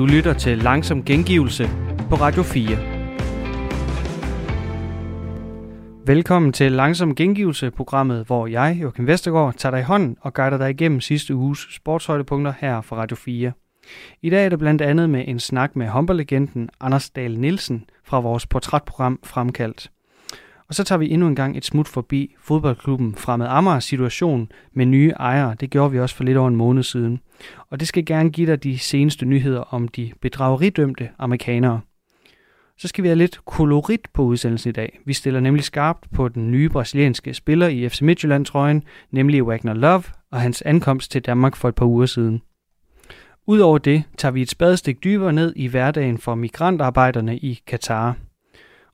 Du lytter til Langsom Gengivelse på Radio 4. Velkommen til Langsom Gengivelse, programmet, hvor jeg, Joachim Vestergaard, tager dig i hånden og guider dig igennem sidste uges sportshøjdepunkter her fra Radio 4. I dag er det blandt andet med en snak med håndboldlegenden Anders Dahl Nielsen fra vores portrætprogram Fremkaldt. Og så tager vi endnu en gang et smut forbi fodboldklubben Fremad Amagers situation med nye ejere. Det gjorde vi også for lidt over en måned siden. Og det skal gerne give dig de seneste nyheder om de bedrageridømte amerikanere. Så skal vi have lidt kolorit på udsendelsen i dag. Vi stiller nemlig skarpt på den nye brasilianske spiller i FC Midtjylland-trøjen, nemlig Wagner Love, og hans ankomst til Danmark for et par uger siden. Udover det tager vi et spadestik dybere ned i hverdagen for migrantarbejderne i Katar.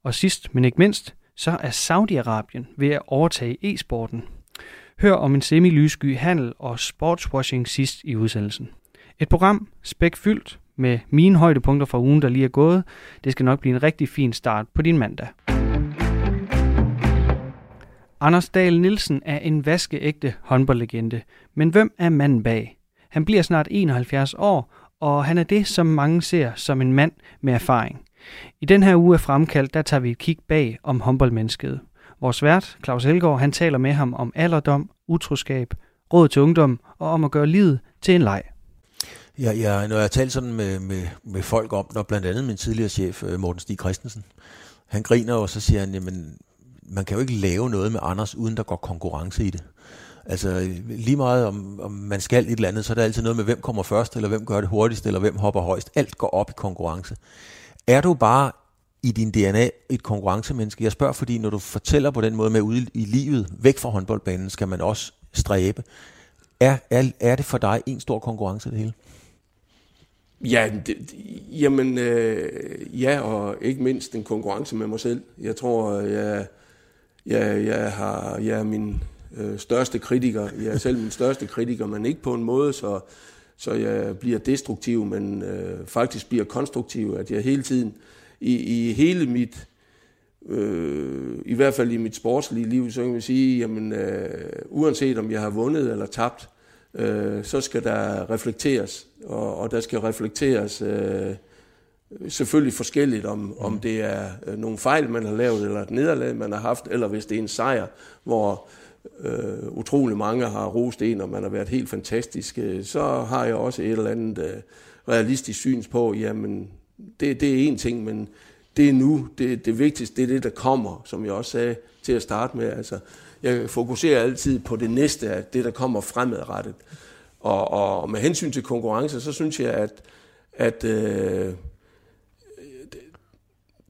Og sidst, men ikke mindst, så er Saudi-Arabien ved at overtage e-sporten. Hør om en semi-lyssky handel og sportswashing sidst i udsendelsen. Et program spækfyldt med mine højdepunkter fra ugen, der lige er gået. Det skal nok blive en rigtig fin start på din mandag. Anders Dahl Nielsen er en vaskeægte håndboldlegende. Men hvem er manden bag? Han bliver snart 71 år, og han er det, som mange ser som en mand med erfaring. I den her uge af Fremkaldt, der tager vi et kig bag om håndboldmennesket. Vores vært, Claus Elgaard, han taler med ham om alderdom, utroskab, råd til ungdom og om at gøre livet til en leg. Ja, ja, når jeg taler sådan med, med, med folk om, når blandt andet min tidligere chef, øh, Morten Stig Christensen, han griner og så siger han, jamen, man kan jo ikke lave noget med Anders, uden der går konkurrence i det. Altså lige meget om, om man skal et eller andet, så er der altid noget med, hvem kommer først, eller hvem gør det hurtigst, eller hvem hopper højst. Alt går op i konkurrence. Er du bare i din DNA et konkurrencemenneske? Jeg spørger, fordi når du fortæller på den måde med ude i livet, væk fra håndboldbanen, skal man også stræbe. Er, er, er det for dig en stor konkurrence, det hele? Ja, det, jamen, øh, ja, og ikke mindst en konkurrence med mig selv. Jeg tror, jeg, jeg, jeg, har, jeg er min øh, største kritiker. Jeg er selv min største kritiker, men ikke på en måde, så, så jeg bliver destruktiv, men øh, faktisk bliver konstruktiv. At jeg hele tiden, i, i hele mit, øh, i hvert fald i mit sportslige liv, så kan man sige, jamen, øh, uanset om jeg har vundet eller tabt, øh, så skal der reflekteres, og, og der skal reflekteres øh, selvfølgelig forskelligt, om, om det er øh, nogle fejl, man har lavet, eller et nederlag, man har haft, eller hvis det er en sejr, hvor øh, Øh, utrolig mange har rost en, og man har været helt fantastisk, øh, så har jeg også et eller andet øh, realistisk syns på, jamen, det, det er en ting, men det er nu, det, det vigtigste, det er det, der kommer, som jeg også sagde til at starte med. Altså, jeg fokuserer altid på det næste, at det, der kommer fremadrettet. Og, og med hensyn til konkurrence, så synes jeg, at, at øh,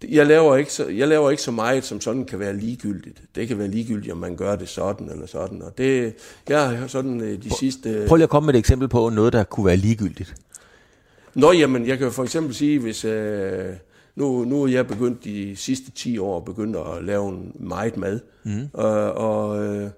jeg laver, ikke så, jeg laver ikke så meget, som sådan kan være ligegyldigt. Det kan være ligegyldigt, om man gør det sådan eller sådan. Og det, jeg har sådan øh, de prøv, sidste... Prøv lige at komme med et eksempel på noget, der kunne være ligegyldigt. Nå, jamen, jeg kan for eksempel sige, hvis... Øh, nu, nu er jeg begyndt de sidste 10 år begyndt at lave en meget mad. Mm. Og, og øh,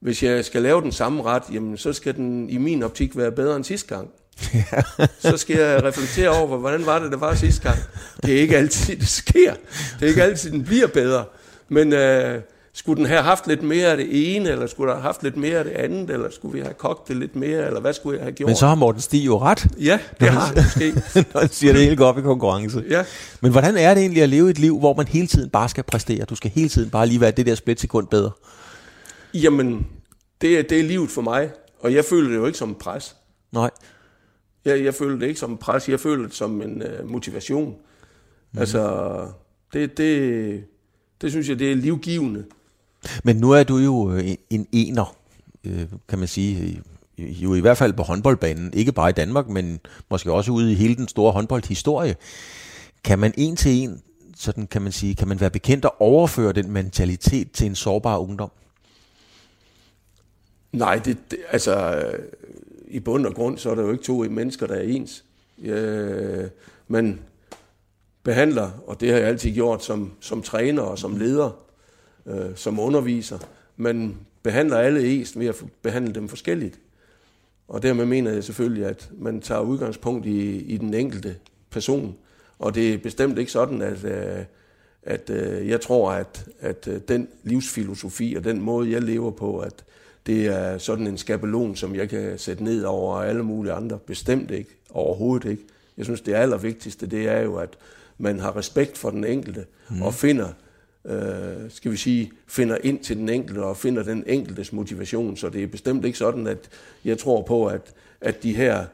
hvis jeg skal lave den samme ret, jamen, så skal den i min optik være bedre end sidste gang. så skal jeg reflektere over, hvordan var det, det var sidste gang. Det er ikke altid, det sker. Det er ikke altid, den bliver bedre. Men øh, skulle den have haft lidt mere af det ene, eller skulle der have haft lidt mere af det andet, eller skulle vi have kogt det lidt mere, eller hvad skulle jeg have gjort? Men så har Morten Stig jo ret. Ja, det har han måske. når han siger, det hele går op i konkurrence. Ja. Men hvordan er det egentlig at leve et liv, hvor man hele tiden bare skal præstere? Du skal hele tiden bare lige være det der splitsekund bedre. Jamen, det er, det er livet for mig, og jeg føler det jo ikke som pres. Nej. Jeg, jeg føler det ikke som pres, jeg føler det som en uh, motivation. Mm. Altså, det, det, det synes jeg, det er livgivende. Men nu er du jo en, en ener, øh, kan man sige, jo i hvert fald på håndboldbanen. Ikke bare i Danmark, men måske også ude i hele den store håndboldhistorie. Kan man en til en, sådan kan man sige, kan man være bekendt at overføre den mentalitet til en sårbar ungdom? Nej, det, det altså i bund og grund, så er der jo ikke to mennesker, der er ens. Øh, man behandler, og det har jeg altid gjort som, som træner og som leder, øh, som underviser, man behandler alle ens ved at behandle dem forskelligt. Og dermed mener jeg selvfølgelig, at man tager udgangspunkt i, i den enkelte person. Og det er bestemt ikke sådan, at, øh, at øh, jeg tror, at, at øh, den livsfilosofi og den måde, jeg lever på, at det er sådan en skabelon, som jeg kan sætte ned over alle mulige andre. Bestemt ikke. Overhovedet ikke. Jeg synes, det allervigtigste, det er jo, at man har respekt for den enkelte, mm. og finder, øh, skal vi sige, finder ind til den enkelte, og finder den enkeltes motivation. Så det er bestemt ikke sådan, at jeg tror på, at, at de her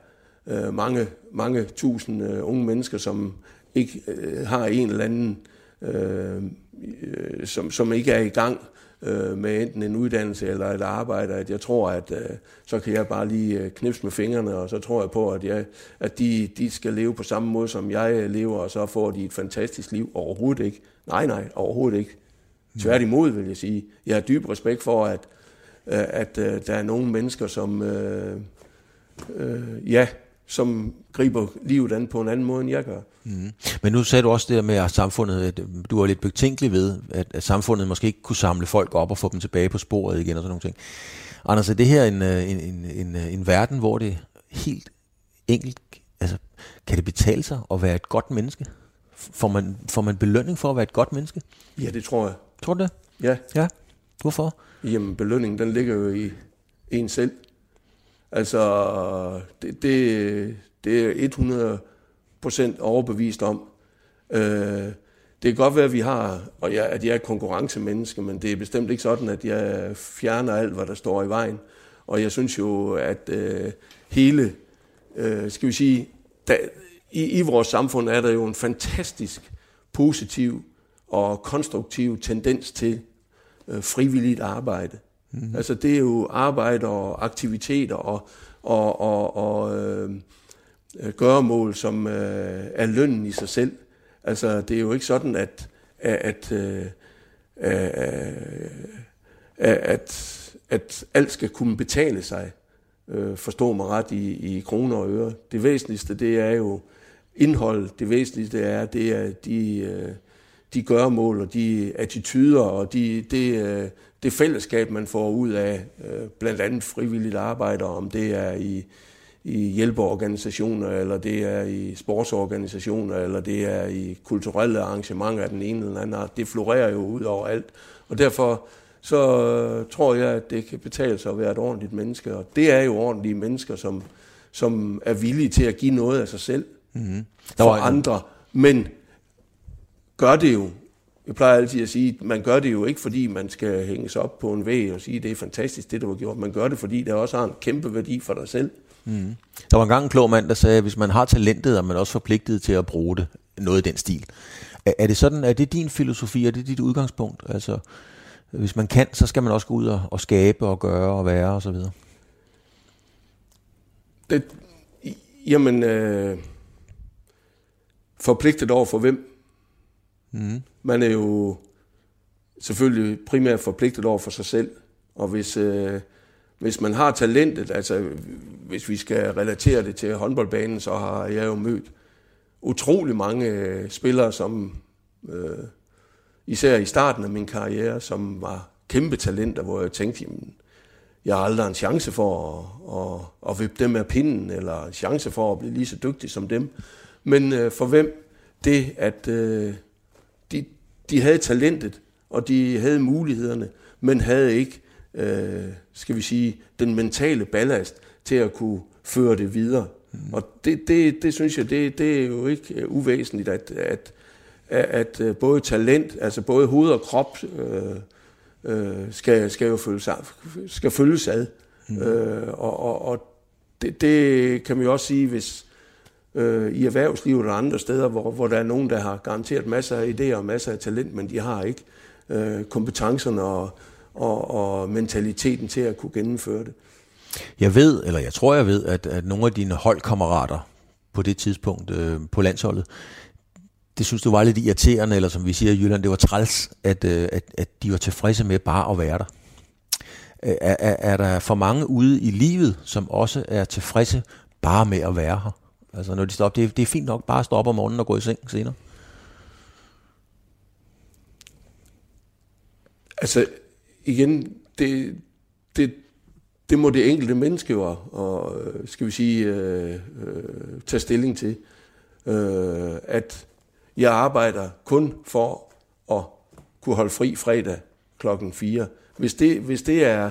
øh, mange, mange tusind øh, unge mennesker, som ikke øh, har en eller anden, øh, øh, som, som ikke er i gang øh, med enten en uddannelse eller et arbejde, at jeg tror, at øh, så kan jeg bare lige øh, knipse med fingrene, og så tror jeg på, at, jeg, at de, de skal leve på samme måde, som jeg øh, lever, og så får de et fantastisk liv. Overhovedet ikke. Nej, nej, overhovedet ikke. Tværtimod vil jeg sige. Jeg har dyb respekt for, at, øh, at, at der er nogle mennesker, som øh, øh, ja, som griber livet an på en anden måde, end jeg gør. Mm. Men nu sagde du også det med, at samfundet, at du var lidt betænkelig ved, at, at samfundet måske ikke kunne samle folk op og få dem tilbage på sporet igen og sådan nogle ting. Anders, er det her en, øh, en, en, en, øh, en verden, hvor det helt enkelt, altså kan det betale sig at være et godt menneske? Får man, får man belønning for at være et godt menneske? Ja, det tror jeg. Tror du det? Ja. Ja. Hvorfor? Jamen, belønningen, den ligger jo i en selv. Altså, det, det, det er 100 procent overbevist om. Øh, det kan godt være, at vi har, og jeg, at jeg er konkurrencemenneske, men det er bestemt ikke sådan, at jeg fjerner alt, hvad der står i vejen. Og jeg synes jo, at øh, hele, øh, skal vi sige, da, i, i vores samfund er der jo en fantastisk positiv og konstruktiv tendens til øh, frivilligt arbejde. Mm. Altså det er jo arbejde og aktiviteter og, og, og, og øhm, øh, gøremål, som øh, er lønnen i sig selv. Altså det er jo ikke sådan, at, at, øh, øh, øh, at, at, at alt skal kunne betale sig. Øh, forstå mig ret i, i kroner og øre. Det væsentligste, det er jo indhold. Det væsentligste er, det er de, øh, de gøremål og de attityder og de, det, øh, det fællesskab, man får ud af øh, blandt andet frivilligt arbejde, om det er i, i hjælpeorganisationer, eller det er i sportsorganisationer, eller det er i kulturelle arrangementer af den ene eller anden art. Det florerer jo ud over alt. Og derfor så øh, tror jeg, at det kan betale sig at være et ordentligt menneske. Og det er jo ordentlige mennesker, som, som er villige til at give noget af sig selv mm-hmm. for andre, men gør det jo jeg plejer altid at sige, at man gør det jo ikke, fordi man skal hænges op på en væg og sige, at det er fantastisk, det du har gjort. Man gør det, fordi det også har en kæmpe værdi for dig selv. Mm. Der var engang en klog mand, der sagde, at hvis man har talentet, er man også forpligtet til at bruge det. Noget i den stil. Er, er det sådan, er det din filosofi, er det dit udgangspunkt? Altså, hvis man kan, så skal man også gå ud og, og skabe og gøre og være og så videre. Det, jamen, øh, forpligtet over for hvem? Mm. Man er jo selvfølgelig primært forpligtet over for sig selv, og hvis, øh, hvis man har talentet, altså hvis vi skal relatere det til håndboldbanen, så har jeg jo mødt utrolig mange øh, spillere, som øh, især i starten af min karriere, som var kæmpe talenter, hvor jeg tænkte, jamen, jeg har aldrig en chance for at, at, at vippe dem af pinden, eller en chance for at blive lige så dygtig som dem. Men øh, for hvem det, at øh, de, de havde talentet, og de havde mulighederne, men havde ikke, øh, skal vi sige, den mentale ballast til at kunne føre det videre. Mm. Og det, det, det synes jeg, det, det er jo ikke øh, uvæsentligt, at, at, at øh, både talent, altså både hoved og krop, øh, øh, skal, skal jo følges ad. Skal følges ad. Mm. Øh, og og, og det, det kan man jo også sige, hvis, øh, i erhvervslivet og andre steder, hvor, hvor der er nogen, der har garanteret masser af idéer og masser af talent, men de har ikke øh, kompetencerne og, og, og mentaliteten til at kunne gennemføre det. Jeg ved, eller jeg tror jeg ved, at, at nogle af dine holdkammerater på det tidspunkt øh, på landsholdet, det synes du var lidt irriterende, eller som vi siger i Jylland, det var træls, at, øh, at, at de var tilfredse med bare at være der. Er, er, er der for mange ude i livet, som også er tilfredse bare med at være her? Altså når de står op, det, er, det er fint nok bare at stå op om morgenen og gå i seng senere. Altså igen, det, det, det må det enkelte menneske jo, og, øh, skal vi sige, øh, øh, tage stilling til. Øh, at jeg arbejder kun for at kunne holde fri fredag klokken 4. Hvis det, hvis det er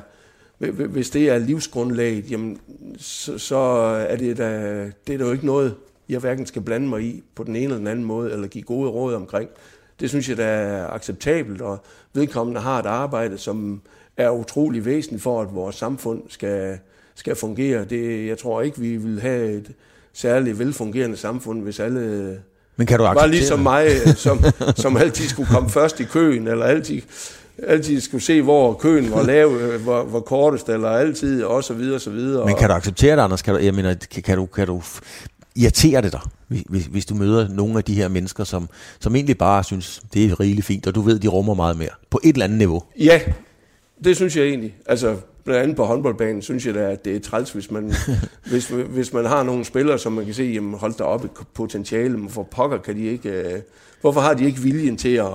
hvis det er livsgrundlaget, jamen, så, så er det, da, det er der jo ikke noget jeg hverken skal blande mig i på den ene eller den anden måde, eller give gode råd omkring. Det synes jeg, der er acceptabelt, og vedkommende har et arbejde, som er utrolig væsentligt for, at vores samfund skal, skal fungere. Det, jeg tror ikke, vi vil have et særligt velfungerende samfund, hvis alle Men kan du var acceptere ligesom det? mig, som, som altid skulle komme først i køen, eller altid, altid skulle se, hvor køen var lav, øh, var, var kortest, eller altid, og så videre, og så videre. Men kan du acceptere det, Anders? Kan du, jeg mener, kan, kan du, kan du irritere det dig, hvis, hvis du møder nogle af de her mennesker, som, som egentlig bare synes, det er rigeligt fint, og du ved, de rummer meget mere, på et eller andet niveau? Ja, det synes jeg egentlig. Altså, blandt andet på håndboldbanen, synes jeg da, at det er træls, hvis man, hvis, hvis man har nogle spillere, som man kan se, jamen hold da op et potentiale, men for pokker kan de ikke... Øh, hvorfor har de ikke viljen til at,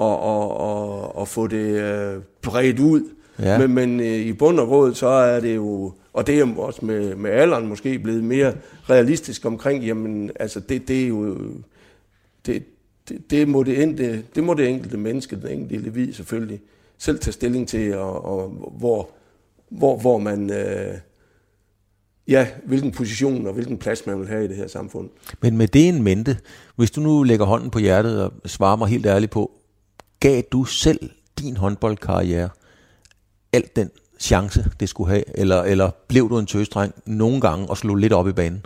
at, at, at, at få det øh, bredt ud? Ja. Men, men øh, i bund og grund, så er det jo, og det er også med, med alderen måske blevet mere realistisk omkring, jamen altså det, det er jo, det, det, det, må det, enkelte, det må det enkelte menneske, den enkelte individ selvfølgelig, selv tage stilling til, og, og hvor, hvor, hvor man, øh, ja, hvilken position og hvilken plads man vil have i det her samfund. Men med det en mente, hvis du nu lægger hånden på hjertet og svarer mig helt ærligt på, gav du selv din håndboldkarriere alt den chance, det skulle have, eller, eller blev du en tøsdreng nogle gange og slog lidt op i banen?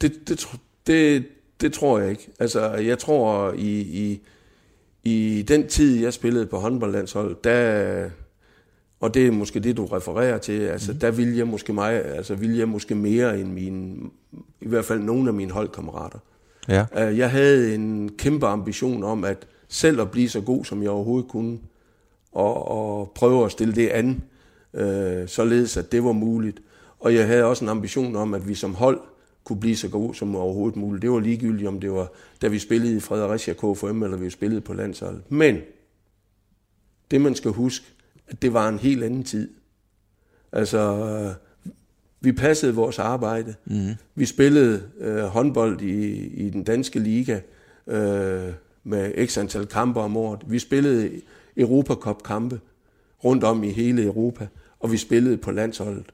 Det, det, det, det tror jeg ikke. Altså, jeg tror, i, i, i den tid, jeg spillede på håndboldlandsholdet, der, og det er måske det, du refererer til, altså, mm. der ville jeg måske mig, altså, ville jeg måske mere end mine, i hvert fald nogle af mine holdkammerater. Ja. Øh, jeg havde en kæmpe ambition om, at selv at blive så god, som jeg overhovedet kunne, og, og prøve at stille det an, øh, således at det var muligt. Og jeg havde også en ambition om, at vi som hold kunne blive så gode som overhovedet muligt. Det var ligegyldigt, om det var, da vi spillede i Fredericia KFM, eller vi spillede på landsholdet. Men det, man skal huske, at det var en helt anden tid. Altså, øh, vi passede vores arbejde. Mm. Vi spillede øh, håndbold i, i den danske liga øh, med x antal kampe om året. Vi spillede Europacup-kampe rundt om i hele Europa, og vi spillede på landsholdet.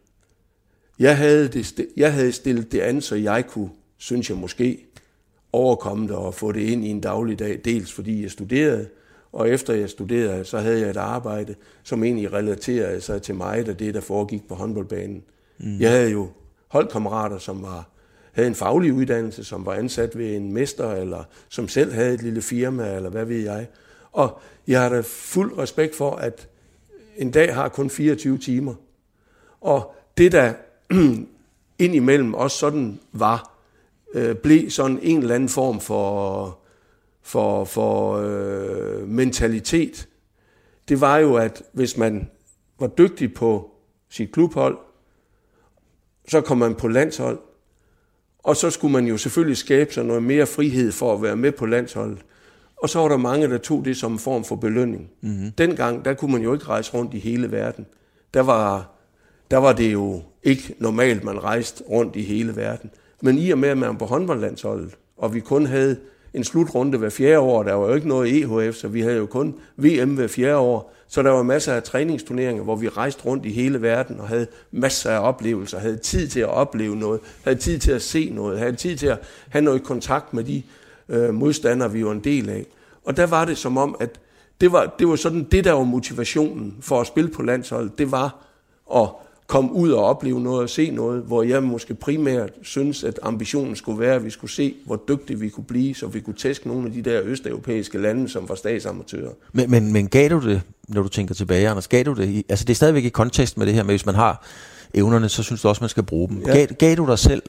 Jeg havde, det, jeg havde stillet det an, så jeg kunne, synes jeg måske, overkomme det og få det ind i en dagligdag. Dels fordi jeg studerede, og efter jeg studerede, så havde jeg et arbejde, som egentlig relaterede sig til mig, og det, der foregik på håndboldbanen. Mm. Jeg havde jo holdkammerater, som var, havde en faglig uddannelse, som var ansat ved en mester, eller som selv havde et lille firma, eller hvad ved jeg. Og jeg har da fuld respekt for, at en dag har kun 24 timer. Og det, der indimellem også sådan var, øh, blev sådan en eller anden form for, for, for øh, mentalitet. Det var jo, at hvis man var dygtig på sit klubhold, så kom man på landshold, og så skulle man jo selvfølgelig skabe sig noget mere frihed for at være med på landsholdet. Og så var der mange, der tog det som en form for belønning. Mm-hmm. Dengang, der kunne man jo ikke rejse rundt i hele verden. Der var, der var det jo ikke normalt, man rejste rundt i hele verden. Men i og med, at man var på håndboldlandsholdet, og vi kun havde en slutrunde hver fjerde år, der var jo ikke noget EHF, så vi havde jo kun VM hver fjerde år, så der var masser af træningsturneringer, hvor vi rejste rundt i hele verden og havde masser af oplevelser, havde tid til at opleve noget, havde tid til at se noget, havde tid til at have noget kontakt med de øh, modstandere, vi var en del af. Og der var det som om, at det var, det var sådan, det der var motivationen for at spille på landsholdet, det var at komme ud og opleve noget og se noget, hvor jeg måske primært synes, at ambitionen skulle være, at vi skulle se, hvor dygtige vi kunne blive, så vi kunne tæske nogle af de der østeuropæiske lande, som var statsamatører. Men, men, men gav du det, når du tænker tilbage, Anders, gav du det? i- Altså det er stadigvæk i kontekst med det her med, hvis man har evnerne, så synes du også, man skal bruge dem. Ja. Gav, gav du dig selv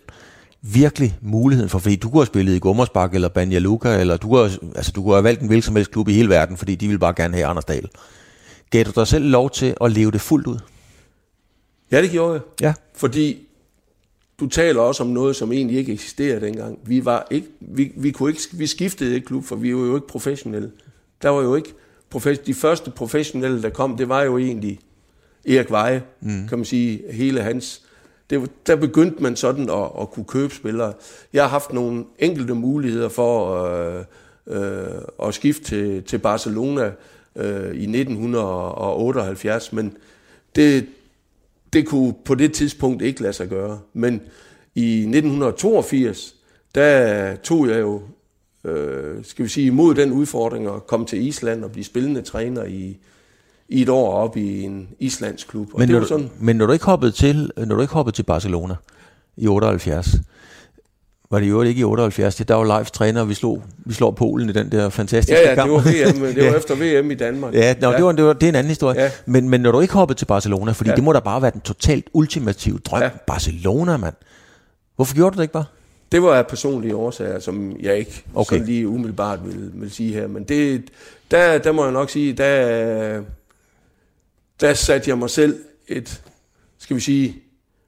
virkelig muligheden for, fordi du kunne have spillet i Gummersbak eller Banja Luka, eller du kunne, have- altså, du kunne have valgt en hvilken som helst klub i hele verden, fordi de ville bare gerne have Anders Dahl. Gav du dig selv lov til at leve det fuldt ud? Ja, det gjorde jeg. Ja. Fordi du taler også om noget, som egentlig ikke eksisterede dengang. Vi, var ikke, vi, vi, kunne ikke, vi skiftede ikke klub, for vi var jo ikke professionelle. Der var jo ikke profes- de første professionelle, der kom, det var jo egentlig Erik Veje, mm. kan man sige, hele hans. Det, der begyndte man sådan at, at kunne købe spillere. Jeg har haft nogle enkelte muligheder for øh, øh, at skifte til, til Barcelona øh, i 1978, men det, det kunne på det tidspunkt ikke lade sig gøre. Men i 1982, der tog jeg jo, øh, skal vi sige, imod den udfordring at komme til Island og blive spillende træner i, i et år op i en islandsk klub. Og men, det når, var sådan, men når du ikke hoppede til, når du ikke hoppede til Barcelona i 78, var det jo ikke i 78, det der var live træner, og vi slog, vi slår Polen i den der fantastiske kamp. Ja, ja, kamp. det var, VM, det var efter VM i Danmark. Ja, no, ja. Det, var, det, var, det er en anden historie. Ja. Men, men når du ikke hoppede til Barcelona, fordi ja. det må da bare være den totalt ultimative drøm. Ja. Barcelona, mand. Hvorfor gjorde du det ikke bare? Det var af personlige årsager, som jeg ikke okay. så lige umiddelbart vil, vil sige her. Men det, der, der må jeg nok sige, der, der satte jeg mig selv et, skal vi sige,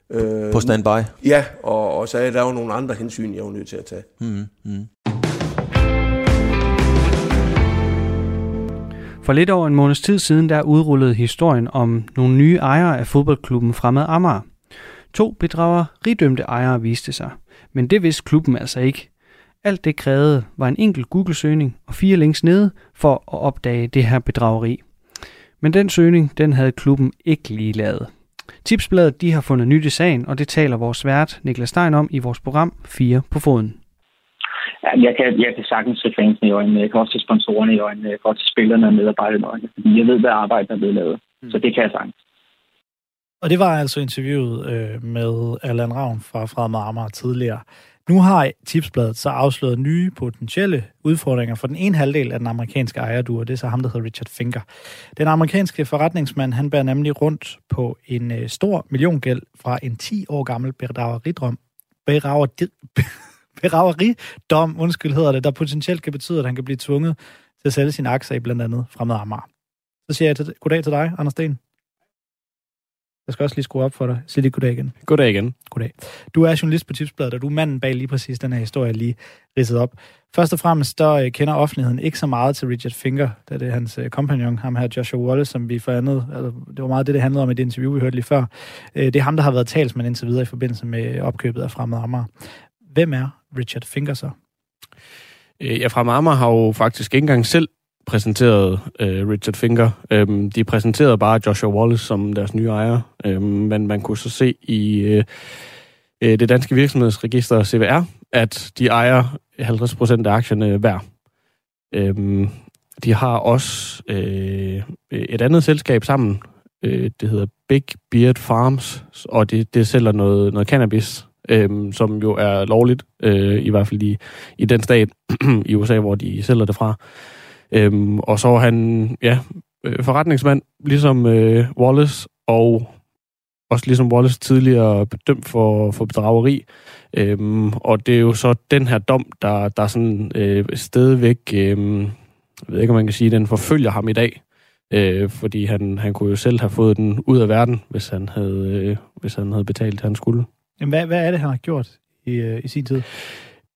Øh, på standby? Ja, og, og så er der jo nogle andre hensyn, jeg var nødt til at tage. Mm, mm. For lidt over en måneds tid siden, der udrullede historien om nogle nye ejere af fodboldklubben Fremad Amager. To bedrager rigdømte ejere viste sig, men det vidste klubben altså ikke. Alt det krævede var en enkelt Google-søgning og fire links nede for at opdage det her bedrageri. Men den søgning, den havde klubben ikke lige lavet. Tipsbladet de har fundet nyt i sagen, og det taler vores vært Niklas Stein om i vores program 4 på foden. Ja, jeg, kan, jeg kan sagtens se fansene i øjnene, jeg kan også se sponsorerne i øjnene, jeg kan også se spillerne og medarbejderne i øjnene, fordi jeg ved, hvad arbejdet er blevet lavet. Mm. Så det kan jeg sagtens. Og det var altså interviewet øh, med Allan Ravn fra Fremad Amager tidligere. Nu har Tipsbladet så afsløret nye potentielle udfordringer for den ene halvdel af den amerikanske ejerdur, det er så ham, der hedder Richard Finger. Den amerikanske forretningsmand, han bærer nemlig rundt på en øh, stor milliongæld fra en 10 år gammel bedrageridrøm, Bedrageri, bedrageridom, undskyld hedder det, der potentielt kan betyde, at han kan blive tvunget til at sælge sine aktier i blandt andet fremad Amager. Så siger jeg til, goddag til dig, Anders Sten. Jeg skal også lige skrue op for dig. Sig lige goddag igen. Goddag igen. Goddag. Du er journalist på Tipsbladet, og du er manden bag lige præcis den her historie, jeg lige ridset op. Først og fremmest, der øh, kender offentligheden ikke så meget til Richard Finger, da det er hans øh, kompagnon, ham her Joshua Wallace, som vi for andet, altså, det var meget det, det handlede om i det interview, vi hørte lige før. Øh, det er ham, der har været talsmand indtil videre i forbindelse med opkøbet af Fremad Amager. Hvem er Richard Finger så? Ja, Fremad Amager har jo faktisk ikke engang selv præsenterede øh, Richard Finger. Øhm, de præsenterede bare Joshua Wallace som deres nye ejer, øhm, men man kunne så se i øh, øh det danske virksomhedsregister CVR, at de ejer 50% af aktierne hver. Øhm, de har også øh, et andet selskab sammen, øh, det hedder Big Beard Farms, og det, det sælger noget, noget cannabis, øh, som jo er lovligt, øh, i hvert fald i, i den stat i USA, hvor de sælger det fra. Øhm, og så var han ja, øh, forretningsmand, ligesom øh, Wallace, og også ligesom Wallace tidligere bedømt for, for bedrageri. Øhm, og det er jo så den her dom, der, der sådan øh, stadigvæk, øh, jeg ved ikke, om man kan sige, den forfølger ham i dag. Øh, fordi han, han kunne jo selv have fået den ud af verden, hvis han havde, øh, hvis han havde betalt, han skulle. Jamen, hvad, hvad er det, han har gjort i, øh, i sin tid?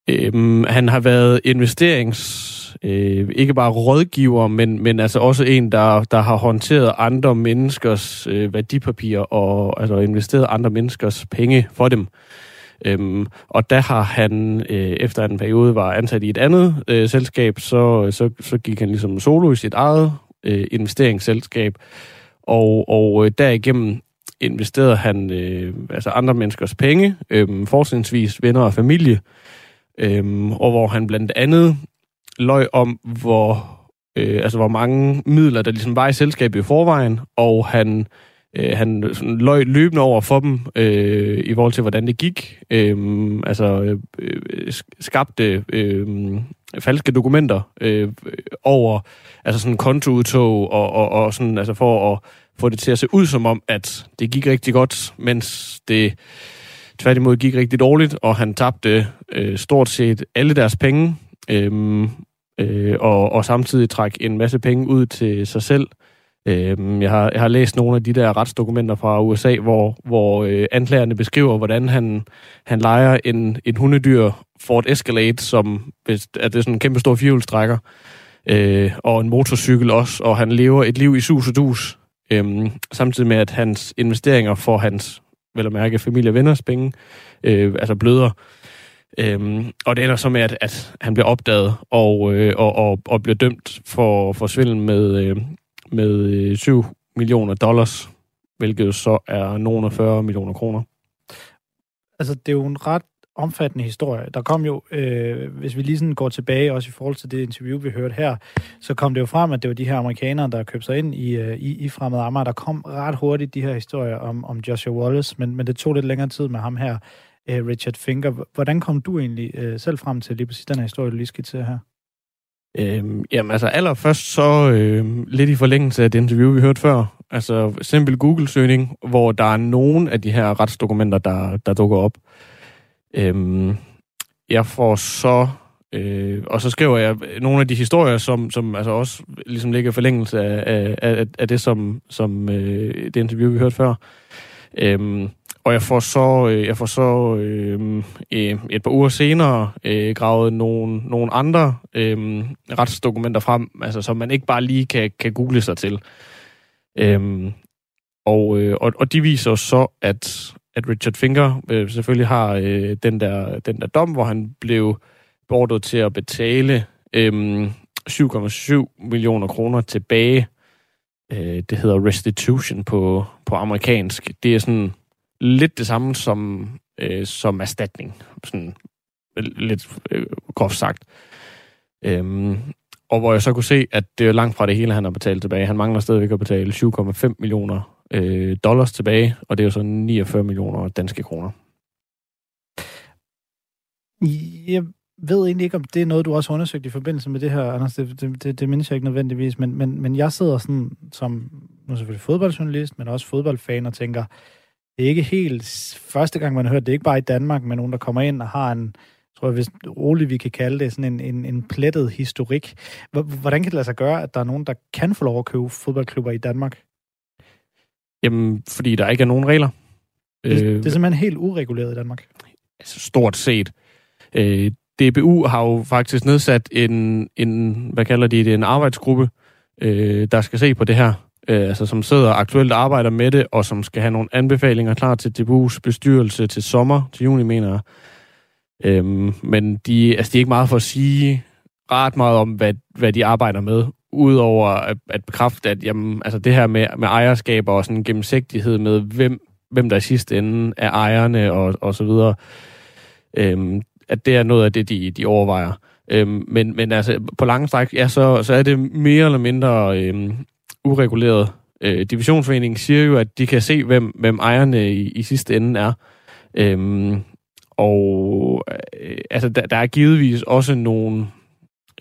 Øhm, han har været investerings øh, ikke bare rådgiver, men, men altså også en, der, der har håndteret andre menneskers øh, værdipapirer og altså investeret andre menneskers penge for dem. Øhm, og der har han, øh, efter en periode var ansat i et andet øh, selskab, så, så, så gik han ligesom solo i sit eget øh, investeringsselskab, og, og øh, derigennem investerede han øh, altså andre menneskers penge, øh, forskningsvis venner og familie, Øhm, og hvor han blandt andet løg om, hvor, øh, altså, hvor mange midler, der ligesom var i selskabet i forvejen, og han, øh, han sådan løg løbende over for dem øh, i forhold til, hvordan det gik. Øh, altså øh, øh skabte øh, falske dokumenter øh, over altså sådan kontoudtog og, og, og sådan, altså for at få det til at se ud som om, at det gik rigtig godt, mens det tværtimod gik rigtig dårligt, og han tabte øh, stort set alle deres penge. øh, øh, og, og samtidig træk en masse penge ud til sig selv. Øh, jeg, har, jeg har læst nogle af de der retsdokumenter fra USA, hvor, hvor øh, anklagerne beskriver, hvordan han, han leger en, en hundedyr Ford Escalade, som er det sådan en kæmpe stor fjulstrækker, øh, og en motorcykel også, og han lever et liv i sus og dus, øh, samtidig med, at hans investeringer for hans, vel at mærke, familie og venners penge, øh, altså bløder. Øhm, og det ender så med, at, at han bliver opdaget og, øh, og, og, og bliver dømt for, for svindel med, øh, med øh, 7 millioner dollars. hvilket så er nogle 40 millioner kroner. Altså, det er jo en ret omfattende historie. Der kom jo, øh, hvis vi lige sådan går tilbage, også i forhold til det interview, vi hørte her, så kom det jo frem, at det var de her amerikanere, der købte sig ind i, øh, i, i fremmede Amager. Der kom ret hurtigt de her historier om, om Joshua Wallace, men, men det tog lidt længere tid med ham her, øh, Richard Finger. Hvordan kom du egentlig øh, selv frem til lige præcis den her historie, du lige skitserer her? Øhm, jamen altså allerførst så øh, lidt i forlængelse af det interview, vi hørte før. Altså simpel Google-søgning, hvor der er nogen af de her retsdokumenter, der, der dukker op. Øhm, jeg får så... Øh, og så skriver jeg nogle af de historier, som, som altså også ligesom ligger i forlængelse af, af, af det, som, som øh, det interview, vi hørte før. Øhm, og jeg får så, øh, jeg får så øhm, øh, et par uger senere øh, gravet nogle, nogle andre øh, retsdokumenter frem, altså, som man ikke bare lige kan, kan google sig til. Øh, og, øh, og, og de viser så, at, at Richard Finger øh, selvfølgelig har øh, den, der, den der dom, hvor han blev beordret til at betale øh, 7,7 millioner kroner tilbage. Øh, det hedder restitution på, på amerikansk. Det er sådan lidt det samme som, øh, som erstatning. Sådan lidt øh, groft sagt. Øhm, og hvor jeg så kunne se, at det er langt fra det hele, han har betalt tilbage. Han mangler stadigvæk at betale 7,5 millioner øh, dollars tilbage, og det er jo så 49 millioner danske kroner. Jeg ved egentlig ikke, om det er noget, du også har undersøgt i forbindelse med det her, Anders. Det, det, det, det mindes jeg ikke nødvendigvis, men, men, men jeg sidder sådan som, nu selvfølgelig fodboldjournalist, men også fodboldfan og tænker, det er ikke helt første gang, man har hørt det. ikke bare i Danmark, men nogen, der kommer ind og har en, tror jeg, hvis roligt vi kan kalde det, sådan en, en, en plettet historik. Hvordan kan det lade sig gøre, at der er nogen, der kan få lov at købe fodboldklubber i Danmark? Jamen, fordi der ikke er nogen regler. Det, øh, det er simpelthen helt ureguleret i Danmark. Altså, stort set. Øh, DBU har jo faktisk nedsat en, en hvad kalder de det, en arbejdsgruppe, øh, der skal se på det her øh, altså som sidder aktuelt og arbejder med det, og som skal have nogle anbefalinger klar til DBU's bestyrelse til sommer, til juni, mener jeg. Øhm, men de, altså, de er ikke meget for at sige ret meget om, hvad, hvad de arbejder med, udover at, at bekræfte, at jamen, altså det her med, med ejerskaber og sådan gennemsigtighed med, hvem, hvem der i sidste ende er ejerne og, og så videre, øhm, at det er noget af det, de, de overvejer. Øhm, men, men altså, på lange stræk, ja, så, så er det mere eller mindre øhm, ureguleret. Øh, divisionsforeningen siger jo, at de kan se, hvem, hvem ejerne i, i sidste ende er. Øhm, og øh, altså, der, der er givetvis også nogle...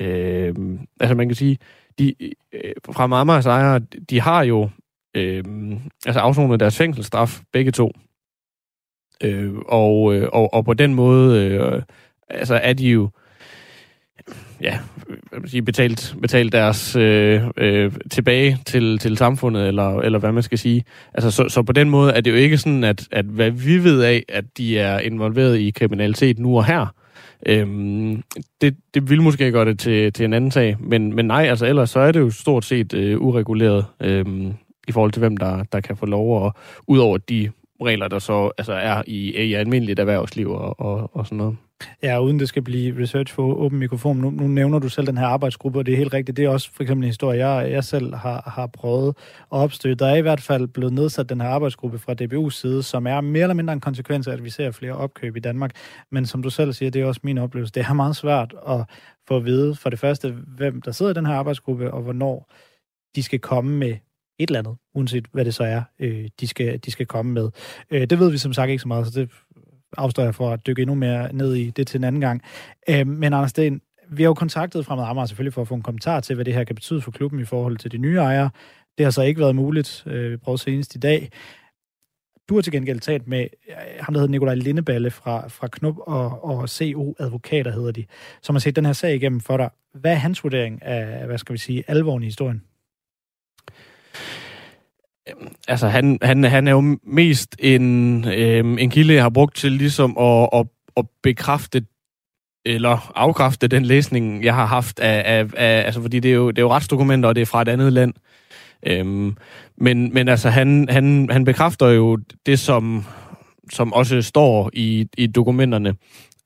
Øh, altså, man kan sige, de, øh, fra Mamas ejere, de har jo øh, altså afsonet deres fængselsstraf, begge to. Øh, og, øh, og, og på den måde øh, altså er de jo ja, hvad man sige, betalt, betalt deres øh, øh, tilbage til, til samfundet, eller, eller hvad man skal sige. Altså, så, så på den måde er det jo ikke sådan, at, at hvad vi ved af, at de er involveret i kriminalitet nu og her, Øhm, det, det vil måske gøre det til, til en anden sag, men, men nej, altså ellers så er det jo stort set øh, ureguleret øhm, i forhold til hvem der, der kan få lov, og udover de regler, der så altså er i, i almindeligt erhvervsliv og, og, og sådan noget. Ja, uden det skal blive research for åben mikrofon. Nu, nu nævner du selv den her arbejdsgruppe, og det er helt rigtigt. Det er også for eksempel en historie, jeg, jeg selv har, har prøvet at opstøtte. Der er i hvert fald blevet nedsat den her arbejdsgruppe fra DBU's side, som er mere eller mindre en konsekvens af, at vi ser flere opkøb i Danmark. Men som du selv siger, det er også min oplevelse. Det er meget svært at få at vide for det første, hvem der sidder i den her arbejdsgruppe, og hvornår de skal komme med et eller andet, uanset hvad det så er, øh, de, skal, de skal komme med. Øh, det ved vi som sagt ikke så meget, så det afstår jeg for at dykke endnu mere ned i det til en anden gang. Øh, men Anders Sten, vi har jo kontaktet Fremad Amager selvfølgelig for at få en kommentar til, hvad det her kan betyde for klubben i forhold til de nye ejere. Det har så ikke været muligt. Øh, vi prøvede senest i dag. Du har til gengæld talt med ham, der hedder Nikolaj Lindeballe fra, fra Knup og, og CO Advokater, hedder de, som har set den her sag igennem for dig. Hvad er hans vurdering af, hvad skal vi sige, alvoren i historien? Altså han, han, han er jo mest en, øh, en kilde, jeg har brugt til ligesom at, at, at bekræfte eller afkræfte den læsning, jeg har haft af, af, af altså fordi det er, jo, det er jo retsdokumenter, og det er fra et andet land. Øhm, men, men altså, han, han, han bekræfter jo det, som, som også står i, i dokumenterne,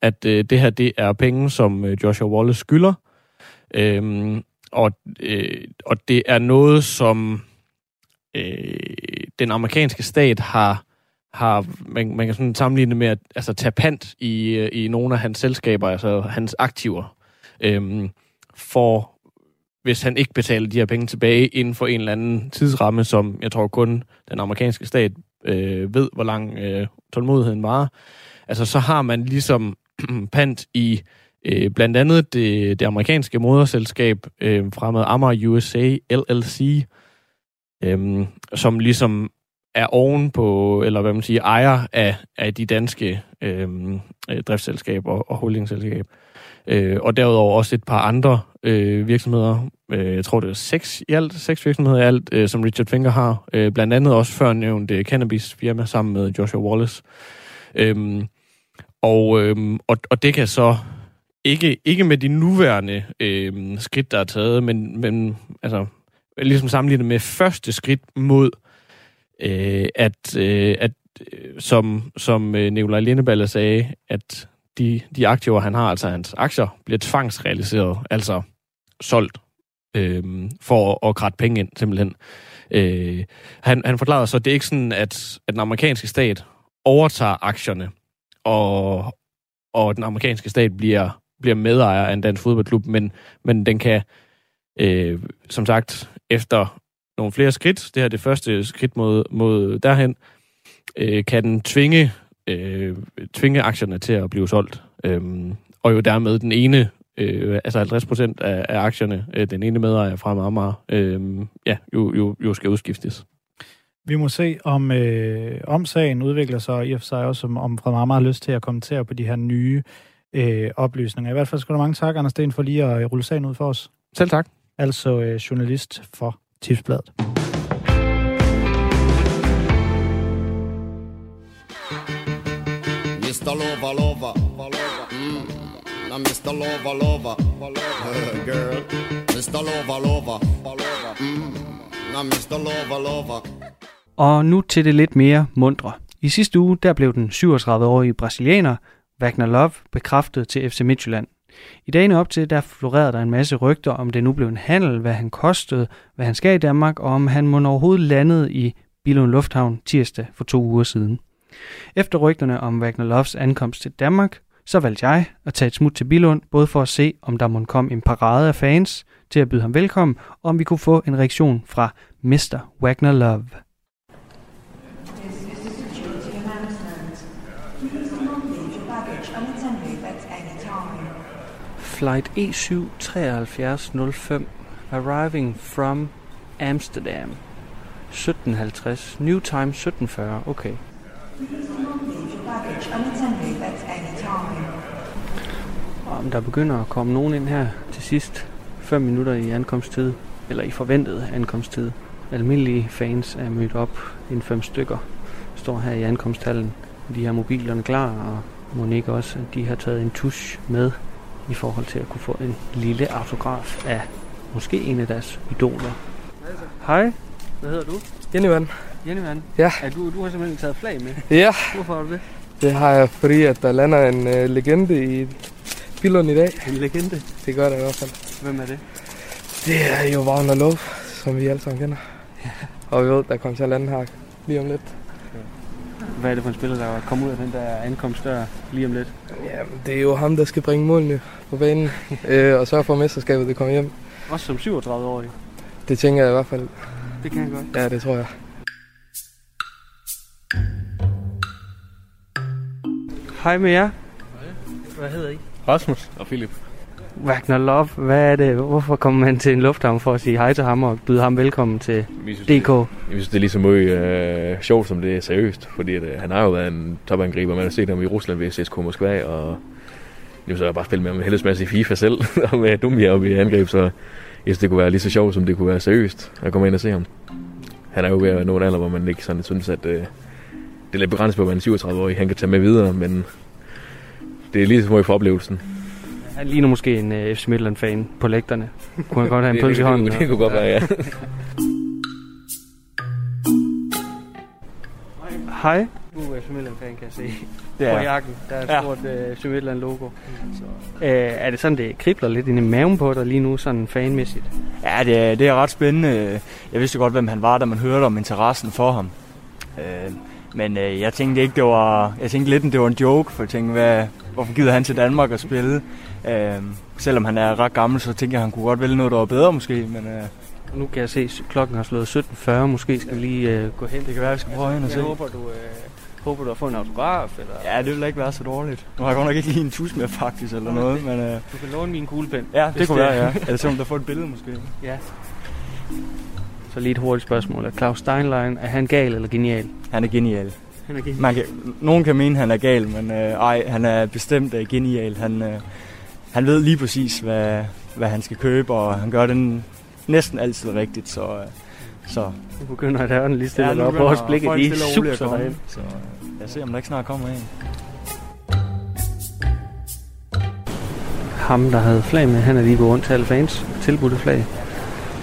at øh, det her, det er penge, som øh, Joshua Wallace skylder. Øhm, og, øh, og det er noget, som øh, den amerikanske stat har, har man, man kan sådan sammenligne med at altså, tage pant i, øh, i nogle af hans selskaber, altså hans aktiver, øh, for hvis han ikke betaler de her penge tilbage inden for en eller anden tidsramme, som jeg tror kun den amerikanske stat øh, ved, hvor lang øh, tålmodigheden var, altså så har man ligesom pant i øh, blandt andet det, det amerikanske moderselskab øh, fremad Amager USA LLC, øhm, som ligesom er oven på, eller hvad man siger, ejer af, af de danske øhm, øh, driftsselskaber og holdingselskab. Øh, og derudover også et par andre øh, virksomheder. Øh, jeg tror, det er seks i alt, seks virksomheder i alt, øh, som Richard Finger har. Øh, blandt andet også før nævnt øh, cannabis firma sammen med Joshua Wallace. Øhm, og, øhm, og, og det kan så ikke, ikke med de nuværende øh, skridt, der er taget, men, men altså, ligesom sammenlignet med første skridt mod, øh, at, øh, at øh, som, som øh, Nikolaj Lindeballe sagde, at de, de aktiver, han har, altså hans aktier, bliver tvangsrealiseret, altså solgt, øh, for at kratte penge ind, simpelthen. Øh, han, han forklarede så, at det er ikke sådan, at, at den amerikanske stat overtager aktierne, og, og den amerikanske stat bliver, bliver medejer af en dansk fodboldklub, men, men den kan, øh, som sagt, efter nogle flere skridt, det her er det første skridt mod, mod derhen, øh, kan den tvinge, øh, tvinge aktierne til at blive solgt. Øh, og jo dermed den ene, øh, altså 50 procent af, af aktierne, øh, den ene medejer fra Amager, øh, ja, jo, jo, jo skal udskiftes. Vi må se, om, øh, om sagen udvikler sig, og i og for sig også, om, om Fred Marmar har lyst til at kommentere på de her nye øh, oplysninger. I hvert fald skal du mange tak, Anders Sten, for lige at rulle sagen ud for os. Selv tak. Altså øh, journalist for Tipsbladet. Mr. Lover, lover, lover. Mm. Now Mr. Lover, lover, lover. Girl. Mr. Lover, lover, lover. Mm. Now Mr. Lover, lover. Og nu til det lidt mere mundre. I sidste uge der blev den 37-årige brasilianer Wagner Love bekræftet til FC Midtjylland. I dagene op til, der florerede der en masse rygter, om det nu blev en handel, hvad han kostede, hvad han skal i Danmark, og om han må overhovedet landede i Billund Lufthavn tirsdag for to uger siden. Efter rygterne om Wagner Loves ankomst til Danmark, så valgte jeg at tage et smut til Billund, både for at se, om der måtte komme en parade af fans til at byde ham velkommen, og om vi kunne få en reaktion fra Mr. Wagner Love. Flight E E77305 arriving from Amsterdam. 17.50. New time 17.40. Okay. Om der begynder at komme nogen ind her til sidst. 5 minutter i ankomsttid. Eller i forventet ankomsttid. Almindelige fans er mødt op. En fem stykker står her i ankomsthallen. De har mobilerne klar, og Monique også, at de har taget en tusch med i forhold til at kunne få en lille autograf af måske en af deres idoler. Hej, hvad hedder du? Jenny Van. Jenny Van. Ja. Er du, du har simpelthen taget flag med. Ja, Hvorfor har du det? det har jeg, fordi at der lander en uh, legende i Billund i dag. En legende. Det gør der i hvert fald. Hvem er det? Det er jo Wagner Love, som vi alle sammen kender. Ja. Og vi ved, der kommer til at lande her lige om lidt. Hvad er det for en spiller, der kommer ud af den der ankomstdør lige om lidt? Jamen, det er jo ham, der skal bringe målene på banen. øh, og sørge for, at mesterskabet det kommer hjem. Også som 37-årig. Det tænker jeg i hvert fald. Det kan jeg godt. Ja, det tror jeg. Hej med jer. Hvad hedder I? Rasmus og Philip. Wagner Love, hvad er det? Hvorfor kommer man til en lufthavn for at sige hej til ham og byde ham velkommen til Vi synes, DK? Det, jeg synes, det er lige så meget øh, sjovt, som det er seriøst. Fordi at, øh, han har jo været en topangriber. Man har set ham i Rusland ved CSK Moskva, og nu så jeg bare spillet med ham en helvedes masse i FIFA selv, og med Dumia oppe i angreb, så jeg synes, det kunne være lige så sjovt, som det kunne være seriøst at komme ind og se ham. Han er jo ved at nå en alder, hvor man ikke sådan synes, at øh, det er lidt begrænset på, at man er 37 år, han kan tage med videre, men det er lige så meget for oplevelsen. Han ligner måske en uh, FC Midtland-fan på lægterne. Kunne han godt have en pølse i hånden? Det, kunne godt være, ja. Hej. Du er Sømidland-fan, kan jeg se. Det er På jakken, der er et Ja. stort øh, Sømidland-logo. Så. Øh, er det sådan, det kribler lidt i maven på dig lige nu, sådan fanmæssigt? Ja, det, er- det er ret spændende. Jeg vidste godt, hvem han var, da man hørte om interessen for ham. Øh, men øh, jeg tænkte ikke, det var... Jeg tænkte lidt, at det var en joke, for jeg tænkte, hvad, hvorfor gider han til Danmark at spille? Øh, selvom han er ret gammel, så tænkte jeg, at han kunne godt vælge noget, der var bedre måske. Men øh, Nu kan jeg se, at klokken har slået 17.40. Måske skal vi lige øh, gå hen. det kan være, at vi skal prøve ind og Jeg se. håber, du, øh, håber, du har fået en autograf. Eller? Ja, det vil ikke være så dårligt. Nu har jeg godt nok ikke lige en tus med faktisk eller noget, men øh, Du kan låne min kuglepen. ja, det kunne være, ja. Eller selvom der får et billede måske. ja. Så lige et hurtigt spørgsmål. Er Claus Steinlein, er han gal eller genial? Han er genial. Han er genial. Man kan, nogen kan mene, at han er gal, men øh, ej, han er bestemt øh, genial. Han, øh, han ved lige præcis, hvad, hvad han skal købe, og han gør den næsten altid rigtigt, så... Øh, så Nu begynder døren lige stille Ja, op. begynder Vores blikke, at suser derind. Så øh, jeg ser, om der ikke snart kommer en. Ham, der havde flag med, han er lige gået rundt til alle fans. Tilbudte flag.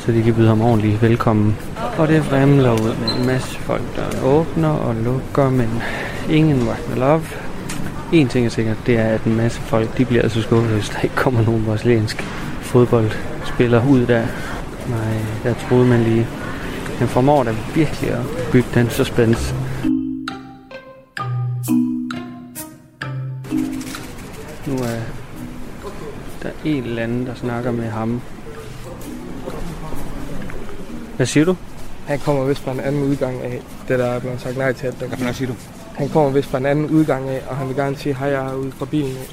Så de kan byde ham ordentligt velkommen. Og det vrimler ud med en masse folk, der åbner og lukker, men ingen Wagner op. En ting er sikkert, det er, at en masse folk, de bliver altså skuffet, hvis der ikke kommer nogen brasiliansk fodboldspiller ud der. Nej, der troede man lige. Men formår da virkelig at bygge den suspense. Nu er der en eller anden, der snakker med ham. Hvad siger du? Han kommer vist fra en anden udgang af det, der er blevet sagt nej til. At dem. Hvad siger du? Han kommer vist fra en anden udgang af, og han vil gerne sige hej, jeg er ude fra bilen af.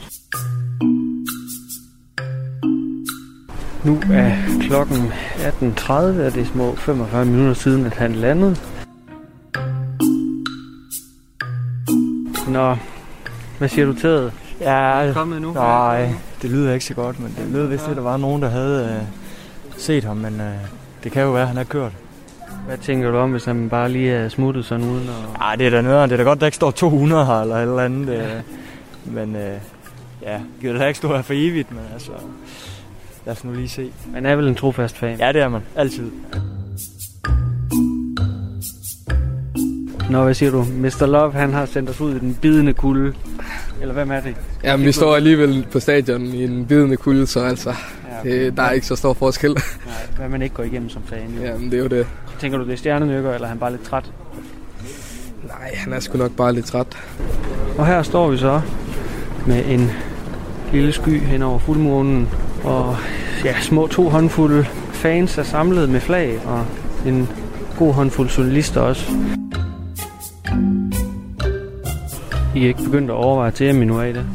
Nu er klokken 18.30, og det er små 45 minutter siden, at han landede. Nå, hvad siger du til det? Ja, Kommet nu? nej, det lyder ikke så godt, men det lød vist, at der var nogen, der havde øh, set ham, men øh, det kan jo være, at han har kørt. Hvad tænker du om, hvis han bare lige er smuttet sådan uden at... Ej, det er da noget, det er da godt, der ikke står 200 her, eller et eller andet. Øh, men øh, ja, gider da ikke stå her for evigt, men altså, lad os nu lige se. Man er vel en trofast fan? Ja, det er man, altid. Nå, hvad siger du? Mr. Love, han har sendt os ud i den bidende kulde. Eller hvem er det? Jamen, vi står alligevel på stadion i en bidende kulde, så altså, Det, der er ikke så stor forskel. Nej, hvad man ikke går igennem som fan. Jo. Jamen, det er jo det. Tænker du, det er stjernenykker, eller er han bare lidt træt? Nej, han er sgu nok bare lidt træt. Og her står vi så med en lille sky hen over fuldmånen, og ja, små to håndfulde fans er samlet med flag, og en god håndfuld journalister også. I er ikke begyndt at overveje til ham endnu af det.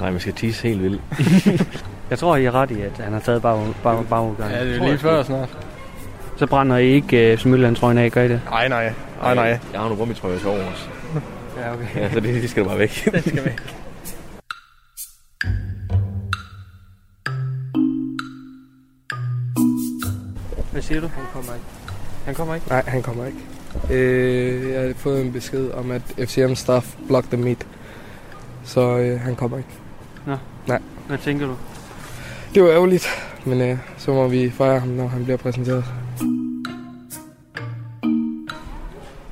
Nej, man skal tisse helt vildt. Jeg tror, I er ret i, at han har taget bag, bag, bagudgang. Ja, det er jo lige før snart. Så brænder I ikke uh, Smøllandtrøjen af, gør I det? Nej, nej. Nej, nej. Jeg har nogle rummitrøjer til over os. Ja, okay. Ja, så det, de skal da bare væk. Den skal væk. Hvad siger du? Han kommer ikke. Han kommer ikke? Nej, han kommer ikke. Øh, jeg har fået en besked om, at FCM staff blocked the meet. Så øh, han kommer ikke. Hvad tænker du? Det var ærgerligt, men øh, så må vi fejre ham, når han bliver præsenteret.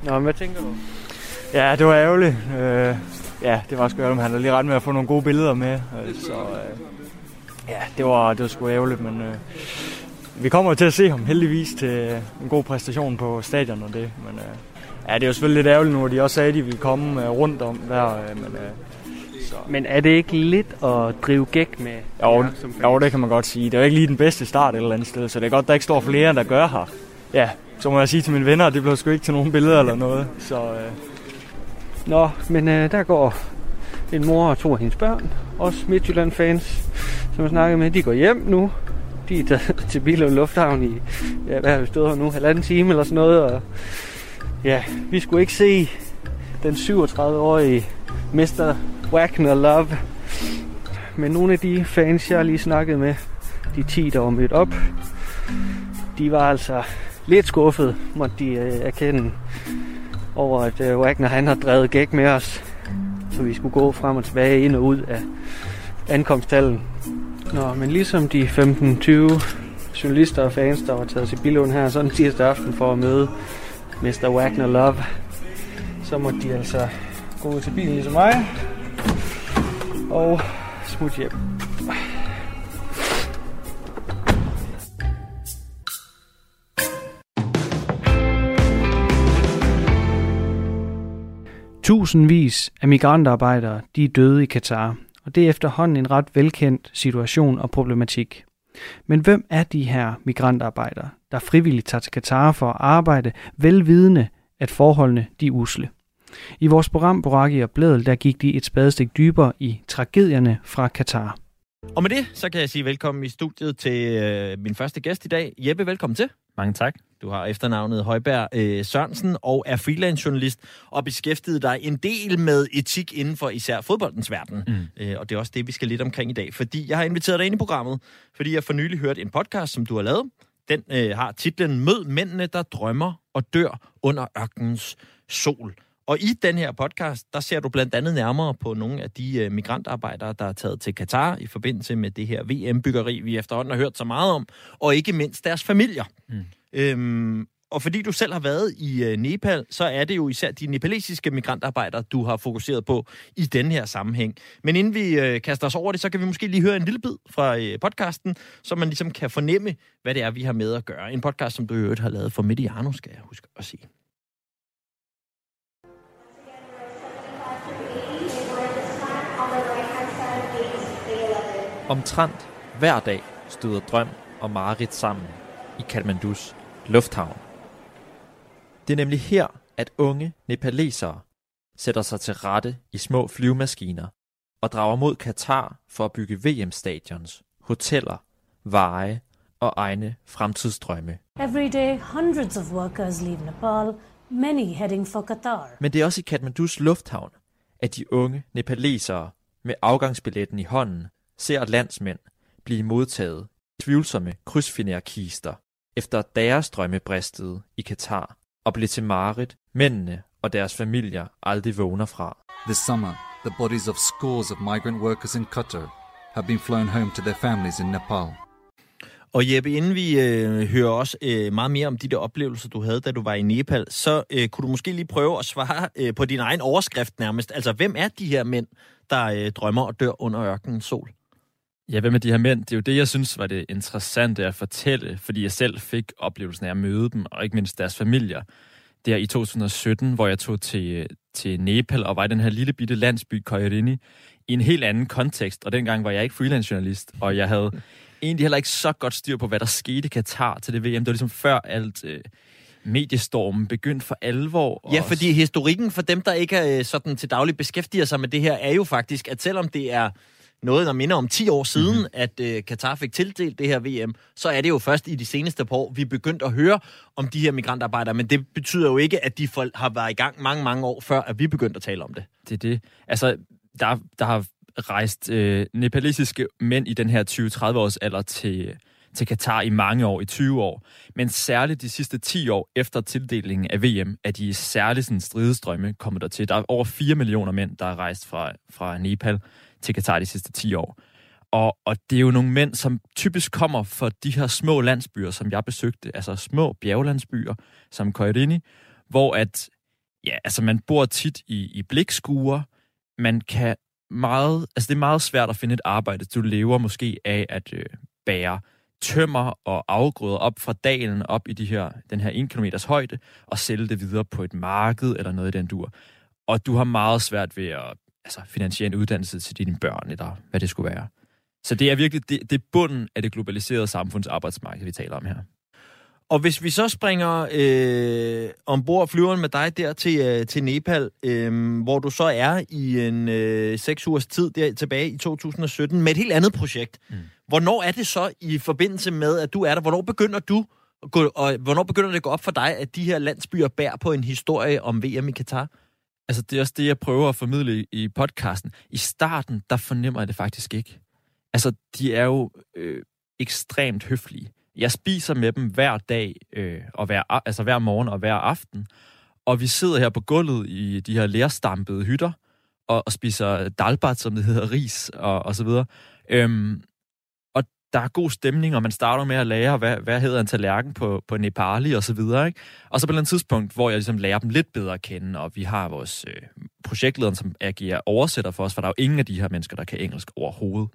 Nå, men hvad tænker du? Ja, det var ærgerligt. Øh, ja, det var sgu ærgerligt, men han havde lige ret med at få nogle gode billeder med. Øh, så øh, ja, det var, det var sgu ærgerligt, men øh, vi kommer til at se ham heldigvis til øh, en god præstation på stadion og det. Men øh, ja, det er jo selvfølgelig lidt ærgerligt nu, at de også sagde, at de ville komme øh, rundt om der. Øh, men, øh, så. Men er det ikke lidt at drive gæk med? Jo, jer som jo, det kan man godt sige. Det er jo ikke lige den bedste start et eller andet sted, så det er godt, der ikke står flere, der gør her. Ja, så må jeg sige til mine venner, at det blev sgu ikke til nogen billeder eller noget. Så øh, Nå, men øh, der går en mor og to af hendes børn. Også Midtjylland-fans, som jeg snakkede med. De går hjem nu. De er taget til Billund Lufthavn i, ja, hvad har vi stået her nu, halvanden time eller sådan noget. Og, ja, vi skulle ikke se den 37-årige Mr. Wagner Love. Men nogle af de fans, jeg lige snakkede med, de 10, der var mødt op, de var altså lidt skuffet, måtte de øh, erkende over, at øh, Wagner han har drevet gæk med os. Så vi skulle gå frem og tilbage, ind og ud af ankomsttallen. Nå, men ligesom de 15-20 journalister og fans, der var taget til Billund her sådan tirsdag aften for at møde Mr. Wagner Love, så måtte de altså gå ud til bilen ligesom mig. Og smut hjem. Tusindvis af migrantarbejdere de er døde i Katar, og det er efterhånden en ret velkendt situation og problematik. Men hvem er de her migrantarbejdere, der frivilligt tager til Katar for at arbejde, velvidende, at forholdene de er usle? I vores program Boraki og Blædel, der gik de et spadestik dybere i tragedierne fra Katar. Og med det, så kan jeg sige velkommen i studiet til øh, min første gæst i dag. Jeppe, velkommen til. Mange tak. Du har efternavnet Højberg øh, Sørensen og er freelance journalist og beskæftiget dig en del med etik inden for især fodboldens verden. Mm. Øh, og det er også det, vi skal lidt omkring i dag. Fordi jeg har inviteret dig ind i programmet, fordi jeg for nylig hørt en podcast, som du har lavet. Den øh, har titlen Mød mændene, der drømmer og dør under ørkenens sol. Og i den her podcast, der ser du blandt andet nærmere på nogle af de øh, migrantarbejdere, der er taget til Katar i forbindelse med det her VM-byggeri, vi efterhånden har hørt så meget om, og ikke mindst deres familier. Mm. Øhm, og fordi du selv har været i øh, Nepal, så er det jo især de nepalesiske migrantarbejdere, du har fokuseret på i den her sammenhæng. Men inden vi øh, kaster os over det, så kan vi måske lige høre en lille bid fra øh, podcasten, så man ligesom kan fornemme, hvad det er, vi har med at gøre. En podcast, som du i øvrigt har lavet for Mediano, skal jeg huske at sige. Omtrent hver dag støder drøm og Marit sammen i Kathmandus lufthavn. Det er nemlig her, at unge nepalesere sætter sig til rette i små flyvemaskiner og drager mod Katar for at bygge VM-stadions, hoteller, veje og egne fremtidsdrømme. Every day, hundreds of workers leave Nepal, many heading for Qatar. Men det er også i Kathmandus lufthavn, at de unge nepalesere med afgangsbilletten i hånden ser landsmænd blive modtaget i tvivlsomme krydsfinerkister, efter deres drømme bristede i Katar og blev til Marit, mændene og deres familier aldrig vågner fra. This summer, the bodies of scores of migrant workers in Qatar have been flown home to their families in Nepal. Og Jeppe, inden vi øh, hører også øh, meget mere om de der oplevelser, du havde, da du var i Nepal, så øh, kunne du måske lige prøve at svare øh, på din egen overskrift nærmest. Altså, hvem er de her mænd, der øh, drømmer og dør under ørkenens sol? Ja, hvem er de her mænd? Det er jo det, jeg synes var det interessante at fortælle, fordi jeg selv fik oplevelsen af at møde dem, og ikke mindst deres familier. Der i 2017, hvor jeg tog til, til Nepal og var i den her lille bitte landsby, Koirini, i en helt anden kontekst, og dengang var jeg ikke freelance journalist, og jeg havde egentlig heller ikke så godt styr på, hvad der skete i Katar til det VM. Det var ligesom før alt øh, mediestormen begyndte for alvor. Ja, fordi historikken for dem, der ikke er øh, sådan til daglig beskæftiger sig med det her, er jo faktisk, at selvom det er noget, der minder om 10 år siden, mm-hmm. at øh, Katar fik tildelt det her VM, så er det jo først i de seneste par år, vi er begyndt at høre om de her migrantarbejdere, men det betyder jo ikke, at de har været i gang mange, mange år før, at vi begyndte at tale om det. Det er det. Altså, der, der har rejst øh, nepalesiske mænd i den her 20-30 års alder til, til Katar i mange år, i 20 år. Men særligt de sidste 10 år efter tildelingen af VM, er de særligt sådan stridestrømme kommet der til. Der er over 4 millioner mænd, der er rejst fra, fra Nepal til Katar de sidste 10 år. Og, og det er jo nogle mænd, som typisk kommer fra de her små landsbyer, som jeg besøgte, altså små bjerglandsbyer, som Koirini, hvor at, ja, altså man bor tit i, i blikskuer, man kan meget, altså det er meget svært at finde et arbejde. Du lever måske af at øh, bære tømmer og afgrøder op fra dalen op i de her, den her 1 km højde og sælge det videre på et marked eller noget i den dur. Og du har meget svært ved at altså, finansiere en uddannelse til dine børn, eller hvad det skulle være. Så det er virkelig det, det er bunden af det globaliserede samfunds arbejdsmarked, vi taler om her. Og hvis vi så springer øh, ombord flyveren med dig der til, øh, til Nepal, øh, hvor du så er i en øh, seks ugers tid der tilbage i 2017 med et helt andet projekt. Mm. Hvornår er det så i forbindelse med, at du er der? Hvornår begynder du gå, og hvornår begynder det at gå op for dig, at de her landsbyer bærer på en historie om VM i Katar? Altså, det er også det, jeg prøver at formidle i podcasten. I starten, der fornemmer jeg det faktisk ikke. Altså, de er jo øh, ekstremt høflige. Jeg spiser med dem hver dag, øh, og hver, altså hver morgen og hver aften. Og vi sidder her på gulvet i de her lærstampede hytter, og, og spiser dalbat, som det hedder, ris og, og så videre. Øhm, der er god stemning, og man starter med at lære, hvad, hvad hedder en tallerken på, på Nepali og så videre. Ikke? Og så på et eller andet tidspunkt, hvor jeg ligesom lærer dem lidt bedre at kende, og vi har vores øh, projektleder, som agerer oversætter for os, for der er jo ingen af de her mennesker, der kan engelsk overhovedet.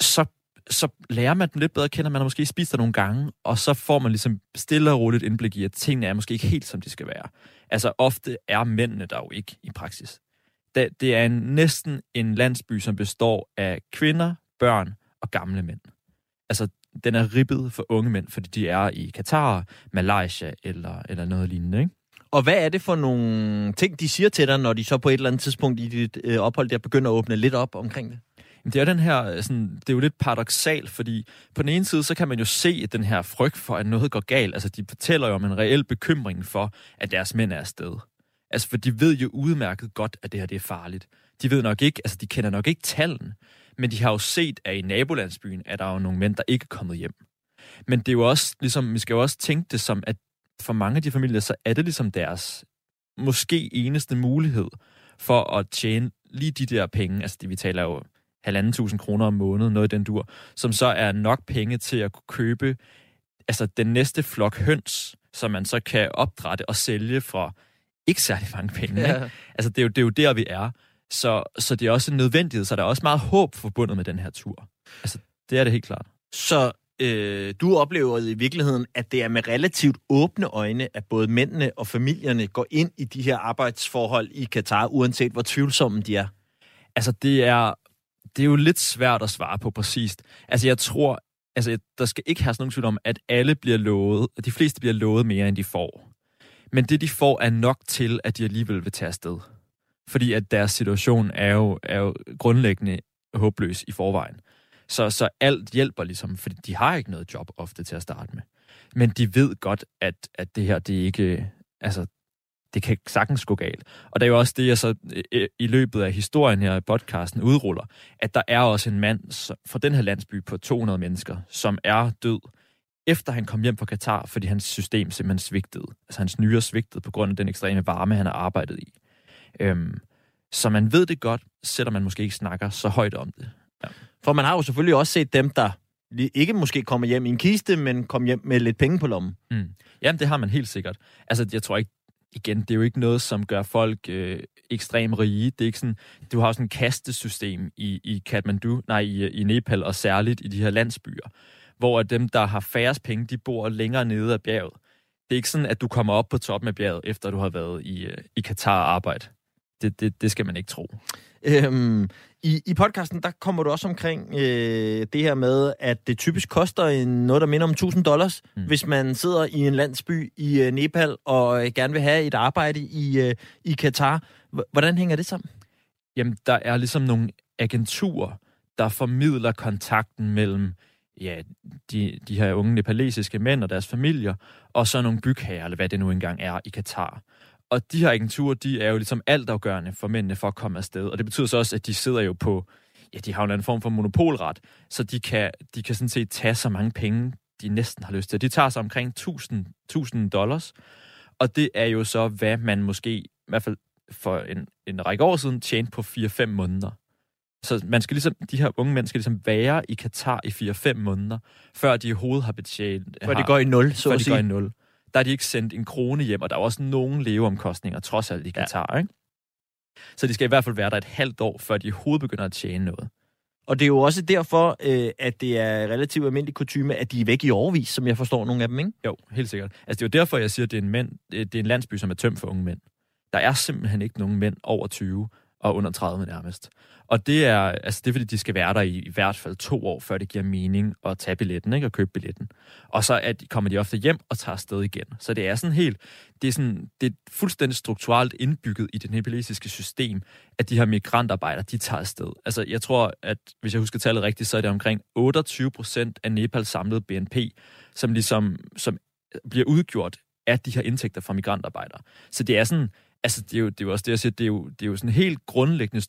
Så, så lærer man dem lidt bedre at kende, man har måske spist der nogle gange, og så får man ligesom stille og roligt indblik i, at tingene er måske ikke helt, som de skal være. Altså ofte er mændene der jo ikke i praksis. Det, det er en, næsten en landsby, som består af kvinder, børn og gamle mænd. Altså, den er ribbet for unge mænd, fordi de er i Katar, Malaysia eller, eller noget lignende, ikke? Og hvad er det for nogle ting, de siger til dig, når de så på et eller andet tidspunkt i dit øh, ophold der begynder at åbne lidt op omkring det? Jamen, det er den her, sådan, det er jo lidt paradoxalt, fordi på den ene side, så kan man jo se den her frygt for, at noget går galt. Altså, de fortæller jo om en reel bekymring for, at deres mænd er afsted. Altså, for de ved jo udmærket godt, at det her det er farligt. De ved nok ikke, altså, de kender nok ikke tallene, men de har jo set, at i nabolandsbyen er der jo nogle mænd, der ikke er kommet hjem. Men det er jo også, ligesom, vi skal jo også tænke det som, at for mange af de familier, så er det ligesom deres måske eneste mulighed for at tjene lige de der penge, altså det, vi taler jo halvanden tusind kroner om måneden, noget i den dur, som så er nok penge til at kunne købe altså den næste flok høns, som man så kan opdrætte og sælge for ikke særlig mange penge. Ja. Ikke? Altså det er, jo, det er jo der, vi er. Så, så det er også en nødvendighed, så der er også meget håb forbundet med den her tur. Altså, det er det helt klart. Så øh, du oplever i virkeligheden, at det er med relativt åbne øjne, at både mændene og familierne går ind i de her arbejdsforhold i Katar, uanset hvor tvivlsomme de er? Altså, det er, det er jo lidt svært at svare på præcist. Altså, jeg tror, altså, der skal ikke have nogen tvivl om, at alle bliver lovet, at de fleste bliver lovet mere, end de får. Men det, de får, er nok til, at de alligevel vil tage afsted. Fordi at deres situation er jo, er jo grundlæggende håbløs i forvejen. Så, så alt hjælper ligesom, fordi de har ikke noget job ofte til at starte med. Men de ved godt, at, at det her, det ikke, altså, det kan sagtens gå galt. Og det er jo også det, jeg så i løbet af historien her i podcasten udruller, at der er også en mand fra den her landsby på 200 mennesker, som er død, efter han kom hjem fra Katar, fordi hans system simpelthen svigtede. Altså hans nyere svigtede på grund af den ekstreme varme, han har arbejdet i. Øhm, så man ved det godt, selvom man måske ikke snakker så højt om det. Ja. For man har jo selvfølgelig også set dem, der ikke måske kommer hjem i en kiste, men kommer hjem med lidt penge på lommen. Mm. Jamen, det har man helt sikkert. Altså, jeg tror ikke, igen, det er jo ikke noget, som gør folk øh, ekstremt rige. Det er ikke sådan, du har sådan et kastesystem i, i Kathmandu, nej, i, i Nepal, og særligt i de her landsbyer, hvor dem, der har færrest penge, de bor længere nede af bjerget. Det er ikke sådan, at du kommer op på toppen af bjerget, efter du har været i, øh, i Katar og arbejde det, det, det skal man ikke tro. Øhm, i, I podcasten, der kommer du også omkring øh, det her med, at det typisk koster en, noget, der minder om 1000 dollars, mm. hvis man sidder i en landsby i øh, Nepal og øh, gerne vil have et arbejde i, øh, i Katar. Hvordan hænger det sammen? Jamen, der er ligesom nogle agenturer, der formidler kontakten mellem ja, de, de her unge nepalesiske mænd og deres familier, og så nogle bygherrer, eller hvad det nu engang er, i Katar. Og de her agenturer, de er jo ligesom altafgørende for mændene for at komme afsted. Og det betyder så også, at de sidder jo på, ja, de har jo en form for monopolret, så de kan, de kan sådan set tage så mange penge, de næsten har lyst til. De tager sig omkring 1000, 1000 dollars, og det er jo så, hvad man måske, i hvert fald for en, en række år siden, tjente på 4-5 måneder. Så man skal ligesom, de her unge mænd skal ligesom være i Katar i 4-5 måneder, før de i hovedet har betjent... Før de går i nul, så før de går i nul der er de ikke sendt en krone hjem, og der er også nogle leveomkostninger, trods alt i Katar, ja. ikke? Så de skal i hvert fald være der et halvt år, før de overhovedet begynder at tjene noget. Og det er jo også derfor, øh, at det er relativt almindelig kutume, at de er væk i overvis, som jeg forstår nogle af dem, ikke? Jo, helt sikkert. Altså, det er jo derfor, jeg siger, at det er en, mænd, det er en landsby, som er tømt for unge mænd. Der er simpelthen ikke nogen mænd over 20 og under 30 nærmest. Og det er, altså det er, fordi de skal være der i, i hvert fald to år, før det giver mening at tage billetten, ikke? Og købe billetten. Og så at, kommer de ofte hjem og tager afsted igen. Så det er sådan helt, det er, sådan, det er fuldstændig strukturelt indbygget i det nepalesiske system, at de her migrantarbejdere, de tager afsted. Altså jeg tror, at hvis jeg husker tallet rigtigt, så er det omkring 28 procent af Nepals samlede BNP, som ligesom som bliver udgjort af de her indtægter fra migrantarbejdere. Så det er sådan, Altså, det er jo, det er jo også det, jeg siger, det er jo, det er jo sådan helt grundlæggende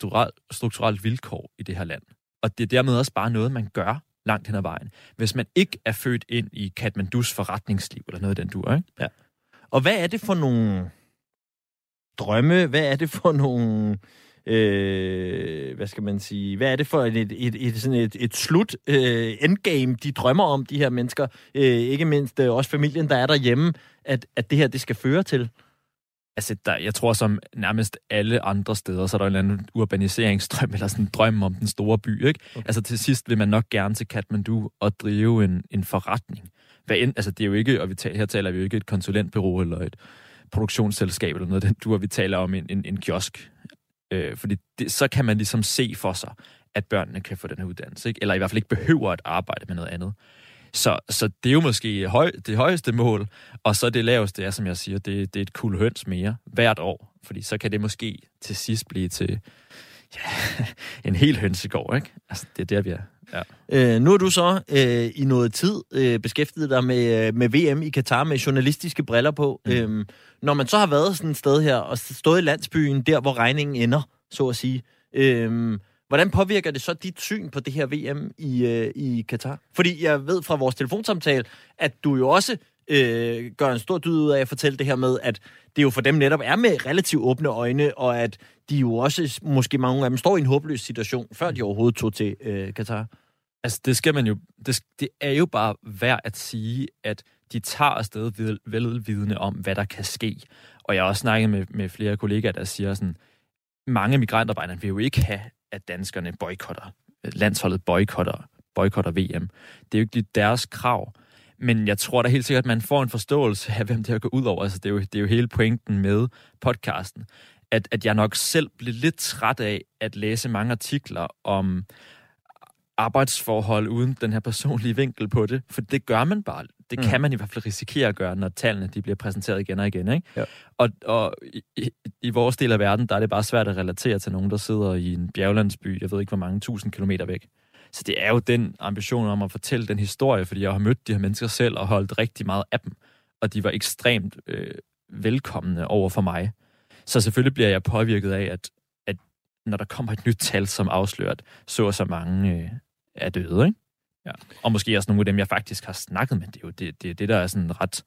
strukturelt, vilkår i det her land. Og det er dermed også bare noget, man gør langt hen ad vejen. Hvis man ikke er født ind i Kathmandus forretningsliv, eller noget af den du ikke? Ja. Og hvad er det for nogle drømme? Hvad er det for nogle... Øh, hvad skal man sige? Hvad er det for et, et, et, et, sådan et, et slut øh, endgame, de drømmer om, de her mennesker? Øh, ikke mindst øh, også familien, der er derhjemme, at, at det her, det skal føre til. Altså, der, jeg tror, som nærmest alle andre steder, så er der en eller anden urbaniseringsdrøm, eller sådan en drøm om den store by, ikke? Okay. Altså, til sidst vil man nok gerne til Kathmandu og drive en, en forretning. Hvad end, altså, det er jo ikke, og vi taler, her taler vi jo ikke et konsulentbureau eller et produktionsselskab eller noget, den du, vi taler om en, en, en kiosk. Øh, fordi det, så kan man ligesom se for sig, at børnene kan få den her uddannelse, ikke? eller i hvert fald ikke behøver at arbejde med noget andet. Så, så det er jo måske høj, det højeste mål, og så det laveste er, som jeg siger, det, det er et kul høns mere hvert år, fordi så kan det måske til sidst blive til ja, en hel hønsegård, ikke? Altså, det er der, vi er. Ja. Øh, nu er du så øh, i noget tid øh, beskæftiget dig med, med VM i Katar med journalistiske briller på. Mm. Øhm, når man så har været sådan et sted her og stået i landsbyen, der hvor regningen ender, så at sige, øh, Hvordan påvirker det så dit syn på det her VM i, øh, i Katar? Fordi jeg ved fra vores telefonsamtale, at du jo også øh, gør en stor dyd ud af at fortælle det her med, at det jo for dem netop er med relativt åbne øjne, og at de jo også, måske mange af dem, står i en håbløs situation, før de overhovedet tog til øh, Katar. Altså, det skal man jo... Det, det er jo bare værd at sige, at de tager afsted velvidende om, hvad der kan ske. Og jeg har også snakket med, med flere kollegaer, der siger sådan, mange migrantarbejdere vil jo ikke have, at danskerne boykotter, øh, landsholdet boykotter, boykotter VM. Det er jo ikke lige deres krav. Men jeg tror da helt sikkert, at man får en forståelse af, hvem det her går ud over. Altså, det, er jo, det er jo hele pointen med podcasten. At, at jeg nok selv blev lidt træt af at læse mange artikler om arbejdsforhold uden den her personlige vinkel på det. For det gør man bare. Det mm. kan man i hvert fald risikere at gøre, når tallene de bliver præsenteret igen og igen. Ikke? Ja. Og, og i, i vores del af verden, der er det bare svært at relatere til nogen, der sidder i en bjerglandsby, jeg ved ikke hvor mange tusind kilometer væk. Så det er jo den ambition om at fortælle den historie, fordi jeg har mødt de her mennesker selv og holdt rigtig meget af dem, og de var ekstremt øh, velkomne over for mig. Så selvfølgelig bliver jeg påvirket af, at, at når der kommer et nyt tal, som afslører, at så og så mange øh, er døde, ikke? Ja. Og måske også nogle af dem, jeg faktisk har snakket med. Det er jo det, det, det der er sådan ret,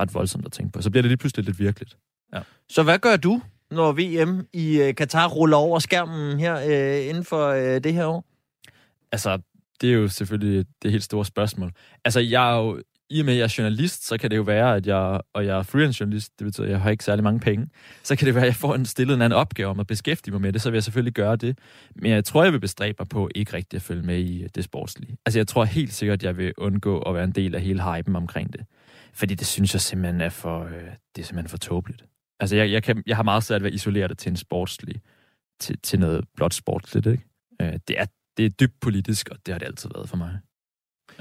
ret voldsomt at tænke på. Så bliver det lige pludselig lidt virkeligt. Ja. Så hvad gør du, når VM i uh, Katar ruller over skærmen her uh, inden for uh, det her år? Altså, det er jo selvfølgelig det helt store spørgsmål. Altså, jeg er jo i og med, at jeg er journalist, så kan det jo være, at jeg, og jeg er freelance journalist, det betyder, at jeg har ikke særlig mange penge, så kan det være, at jeg får en stillet en anden opgave om at beskæftige mig med det, så vil jeg selvfølgelig gøre det. Men jeg tror, jeg vil bestræbe mig på ikke rigtig at følge med i øh, det sportslige. Altså, jeg tror helt sikkert, at jeg vil undgå at være en del af hele hypen omkring det. Fordi det synes jeg simpelthen er for, øh, det er simpelthen for tåbeligt. Altså, jeg, jeg, kan, jeg har meget svært ved at isolere det til en sportslig, til, til noget blot sportsligt, ikke? Øh, det, er, det er dybt politisk, og det har det altid været for mig.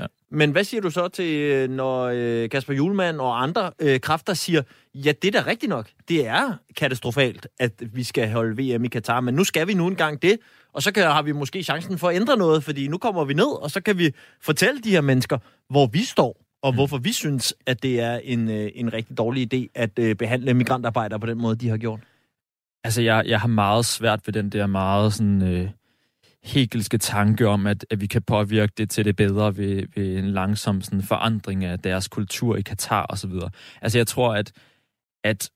Ja. Men hvad siger du så til, øh, når øh, Kasper Julemand og andre øh, kræfter siger, ja, det er da rigtigt nok. Det er katastrofalt, at vi skal holde VM i Katar, men nu skal vi nu engang det, og så kan, har vi måske chancen for at ændre noget, fordi nu kommer vi ned, og så kan vi fortælle de her mennesker, hvor vi står, og mm. hvorfor vi synes, at det er en, øh, en rigtig dårlig idé at øh, behandle migrantarbejdere på den måde, de har gjort. Altså, jeg, jeg har meget svært ved den der meget sådan... Øh hegelske tanke om, at, at vi kan påvirke det til det bedre ved, ved en langsom sådan, forandring af deres kultur i Katar osv. Altså jeg tror, at, at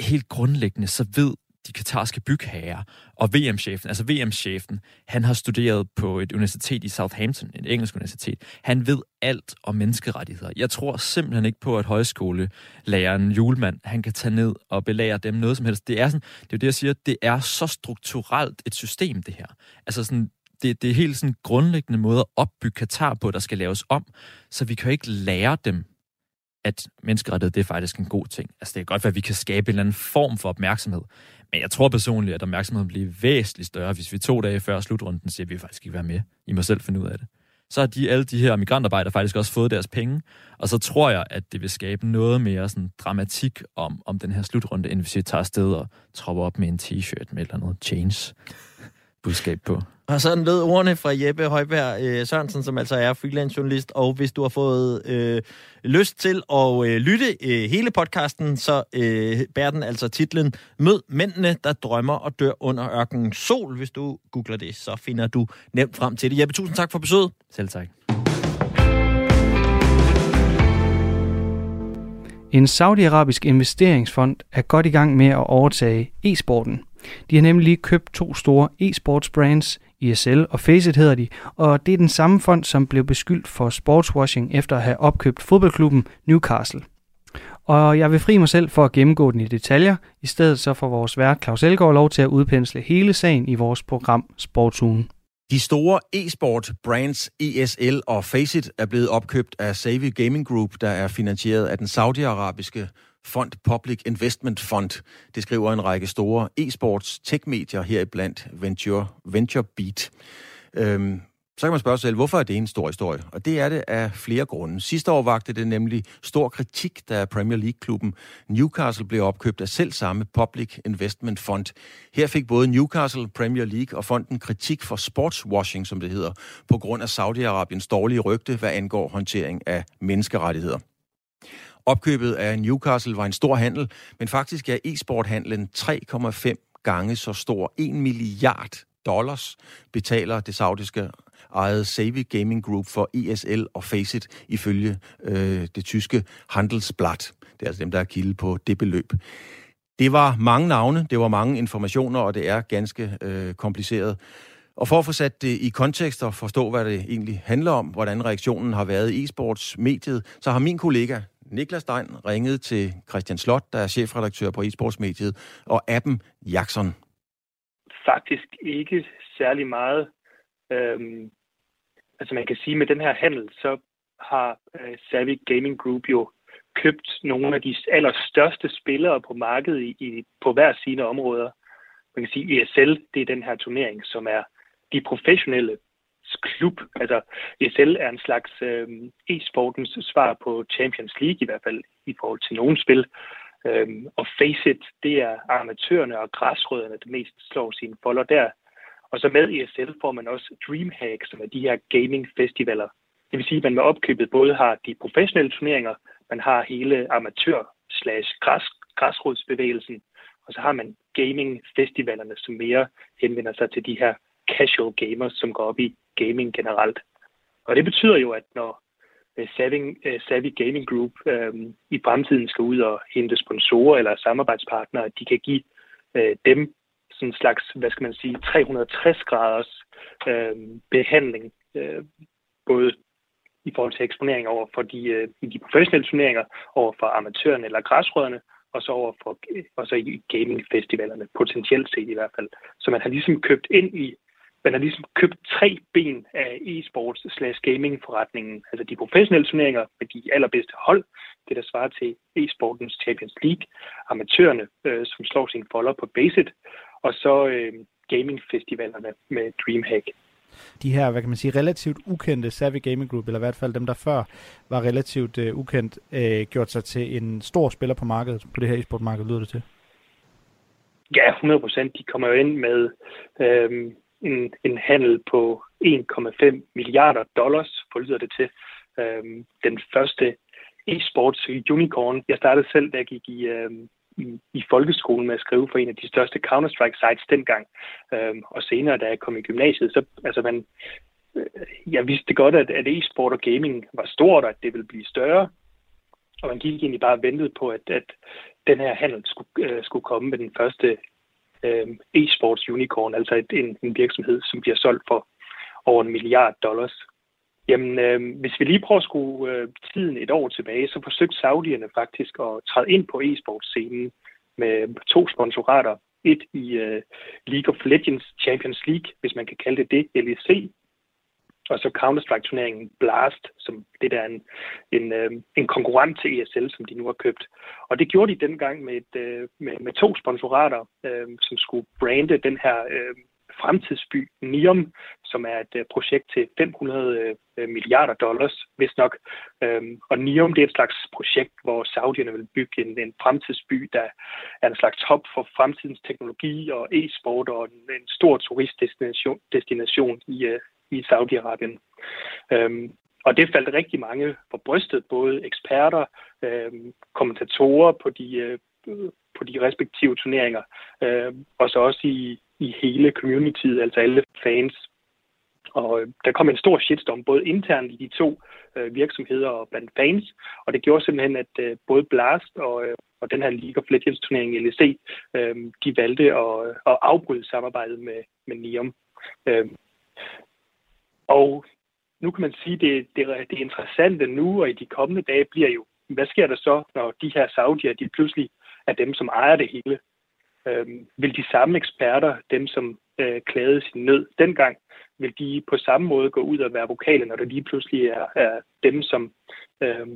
helt grundlæggende, så ved de katarske bygherrer og VM-chefen, altså VM-chefen, han har studeret på et universitet i Southampton, et engelsk universitet. Han ved alt om menneskerettigheder. Jeg tror simpelthen ikke på, at højskolelæreren Julemand, han kan tage ned og belære dem noget som helst. Det er, sådan, det er jo det, jeg siger, det er så strukturelt et system, det her. Altså sådan, det, det er helt sådan grundlæggende måde at opbygge Katar på, der skal laves om, så vi kan jo ikke lære dem at menneskerettighed det er faktisk en god ting. Altså det kan godt være, at vi kan skabe en eller anden form for opmærksomhed, men jeg tror personligt, at opmærksomheden bliver væsentligt større, hvis vi to dage før slutrunden siger, at vi faktisk ikke være med. I må selv finde ud af det. Så har de, alle de her migrantarbejdere faktisk også fået deres penge, og så tror jeg, at det vil skabe noget mere sådan dramatik om, om den her slutrunde, end hvis vi tager afsted og tropper op med en t-shirt med et eller andet change budskab på. Og sådan lød ordene fra Jeppe Højberg øh, Sørensen, som altså er freelance journalist. Og hvis du har fået øh, lyst til at øh, lytte øh, hele podcasten, så øh, bærer den altså titlen Mød mændene, der drømmer og dør under ørkenens sol. Hvis du googler det, så finder du nemt frem til det. Jeppe, tusind tak for besøget. Selv tak. En saudiarabisk investeringsfond er godt i gang med at overtage e-sporten. De har nemlig lige købt to store e-sports brands, ESL og Faceit hedder de, og det er den samme fond, som blev beskyldt for sportswashing efter at have opkøbt fodboldklubben Newcastle. Og jeg vil fri mig selv for at gennemgå den i detaljer. I stedet så får vores vært Claus Elgaard lov til at udpensle hele sagen i vores program Sportsugen. De store e-sport brands ESL og Faceit er blevet opkøbt af Savvy Gaming Group, der er finansieret af den saudiarabiske fond Public Investment Fund. Det skriver en række store e-sports tech-medier heriblandt Venture, Venture Beat. Øhm, så kan man spørge sig selv, hvorfor er det en stor historie? Og det er det af flere grunde. Sidste år vagte det nemlig stor kritik, da Premier League-klubben Newcastle blev opkøbt af selv samme Public Investment Fund. Her fik både Newcastle, Premier League og fonden kritik for sportswashing, som det hedder, på grund af Saudi-Arabiens dårlige rygte, hvad angår håndtering af menneskerettigheder. Opkøbet af Newcastle var en stor handel, men faktisk er e-sporthandlen 3,5 gange så stor. 1 milliard dollars betaler det saudiske ejet Savvy Gaming Group for ESL og Faceit ifølge øh, det tyske Handelsblatt. Det er altså dem, der er kilde på det beløb. Det var mange navne, det var mange informationer, og det er ganske øh, kompliceret. Og for at få sat det i kontekst og forstå, hvad det egentlig handler om, hvordan reaktionen har været i e-sportsmediet, så har min kollega Niklas Stein ringede til Christian Slot, der er chefredaktør på e-sportsmediet, og appen Jackson. Faktisk ikke særlig meget. Øhm, altså man kan sige, med den her handel, så har øh, Savvy Gaming Group jo købt nogle af de allerstørste spillere på markedet i, i, på hver sine områder. Man kan sige, ESL, det er den her turnering, som er de professionelle klub. Altså ESL er en slags øh, e-sportens svar på Champions League i hvert fald i forhold til nogle spil. Øhm, og Faceit, det er amatørerne og græsrødderne, der mest slår sine folder der. Og så med ESL får man også Dreamhack, som er de her gaming festivaler. Det vil sige, at man med opkøbet både har de professionelle turneringer, man har hele amatør slash græs, græsrodsbevægelsen, og så har man gaming-festivalerne, som mere henvender sig til de her casual gamers, som går op i gaming generelt. Og det betyder jo, at når øh, Savvy, øh, Savvy Gaming Group øh, i fremtiden skal ud og hente sponsorer eller samarbejdspartnere, at de kan give øh, dem sådan en slags, hvad skal man sige, 360 graders øh, behandling, øh, både i forhold til eksponering over for de, øh, de professionelle turneringer, over for amatørerne eller græsrødderne, og så over for øh, og så i gamingfestivalerne, potentielt set i hvert fald. Så man har ligesom købt ind i man har ligesom købt tre ben af e-sports slash gaming forretningen. Altså de professionelle turneringer med de allerbedste hold, det der svarer til e-sportens Champions League, amatørerne, øh, som slår sine folder på Basit, og så øh, gamingfestivalerne med Dreamhack. De her, hvad kan man sige, relativt ukendte Savvy Gaming Group, eller i hvert fald dem, der før var relativt øh, ukendt, øh, gjort sig til en stor spiller på markedet, på det her e-sportmarked, lyder det til? Ja, 100 procent. De kommer jo ind med øh, en, en handel på 1,5 milliarder dollars, forlyder det til. Øhm, den første e-sports unicorn. Jeg startede selv, da jeg gik i, øhm, i, i folkeskolen med at skrive for en af de største Counter-Strike sites dengang. Øhm, og senere, da jeg kom i gymnasiet, så altså man, øh, jeg vidste godt, at, at e-sport og gaming var stort, og at det ville blive større. Og man gik egentlig bare og ventede på, at, at den her handel skulle, øh, skulle komme med den første øh, e-sports unicorn, altså et, en, en virksomhed, som bliver solgt for over en milliard dollars. Jamen, øh, hvis vi lige prøver at skrue øh, tiden et år tilbage, så forsøgte Saudierne faktisk at træde ind på e-sportscenen med to sponsorater. Et i øh, League of Legends Champions League, hvis man kan kalde det det, LEC, og så Counter-Strike-turneringen Blast, som det der er en, en, øh, en konkurrent til ESL, som de nu har købt. Og det gjorde de dengang med, et, øh, med, med to sponsorater, øh, som skulle brande den her øh, fremtidsby Niom, som er et øh, projekt til 500 øh, milliarder dollars, hvis nok. Øhm, og Niom det er et slags projekt, hvor Saudierne vil bygge en, en fremtidsby, der er en slags hop for fremtidens teknologi og e-sport og en, en stor turistdestination destination i, øh, i Saudi-Arabien. Øhm, og det faldt rigtig mange på brystet, både eksperter, øhm, kommentatorer på de, øh, på de respektive turneringer, øh, og så også i, i hele communityet, altså alle fans. Og øh, der kom en stor shitstorm, både internt i de to øh, virksomheder og blandt fans, og det gjorde simpelthen, at øh, både Blast og, øh, og den her League of Legends turnering LEC, øh, de valgte at, øh, at afbryde samarbejdet med, med Nium. Øh, og nu kan man sige, det, det, det interessante nu og i de kommende dage bliver jo, hvad sker der så, når de her saudier, de pludselig er dem, som ejer det hele? Øhm, vil de samme eksperter, dem som øh, klagede sin nød dengang, vil de på samme måde gå ud og være vokale, når det lige pludselig er, er dem, som, øh,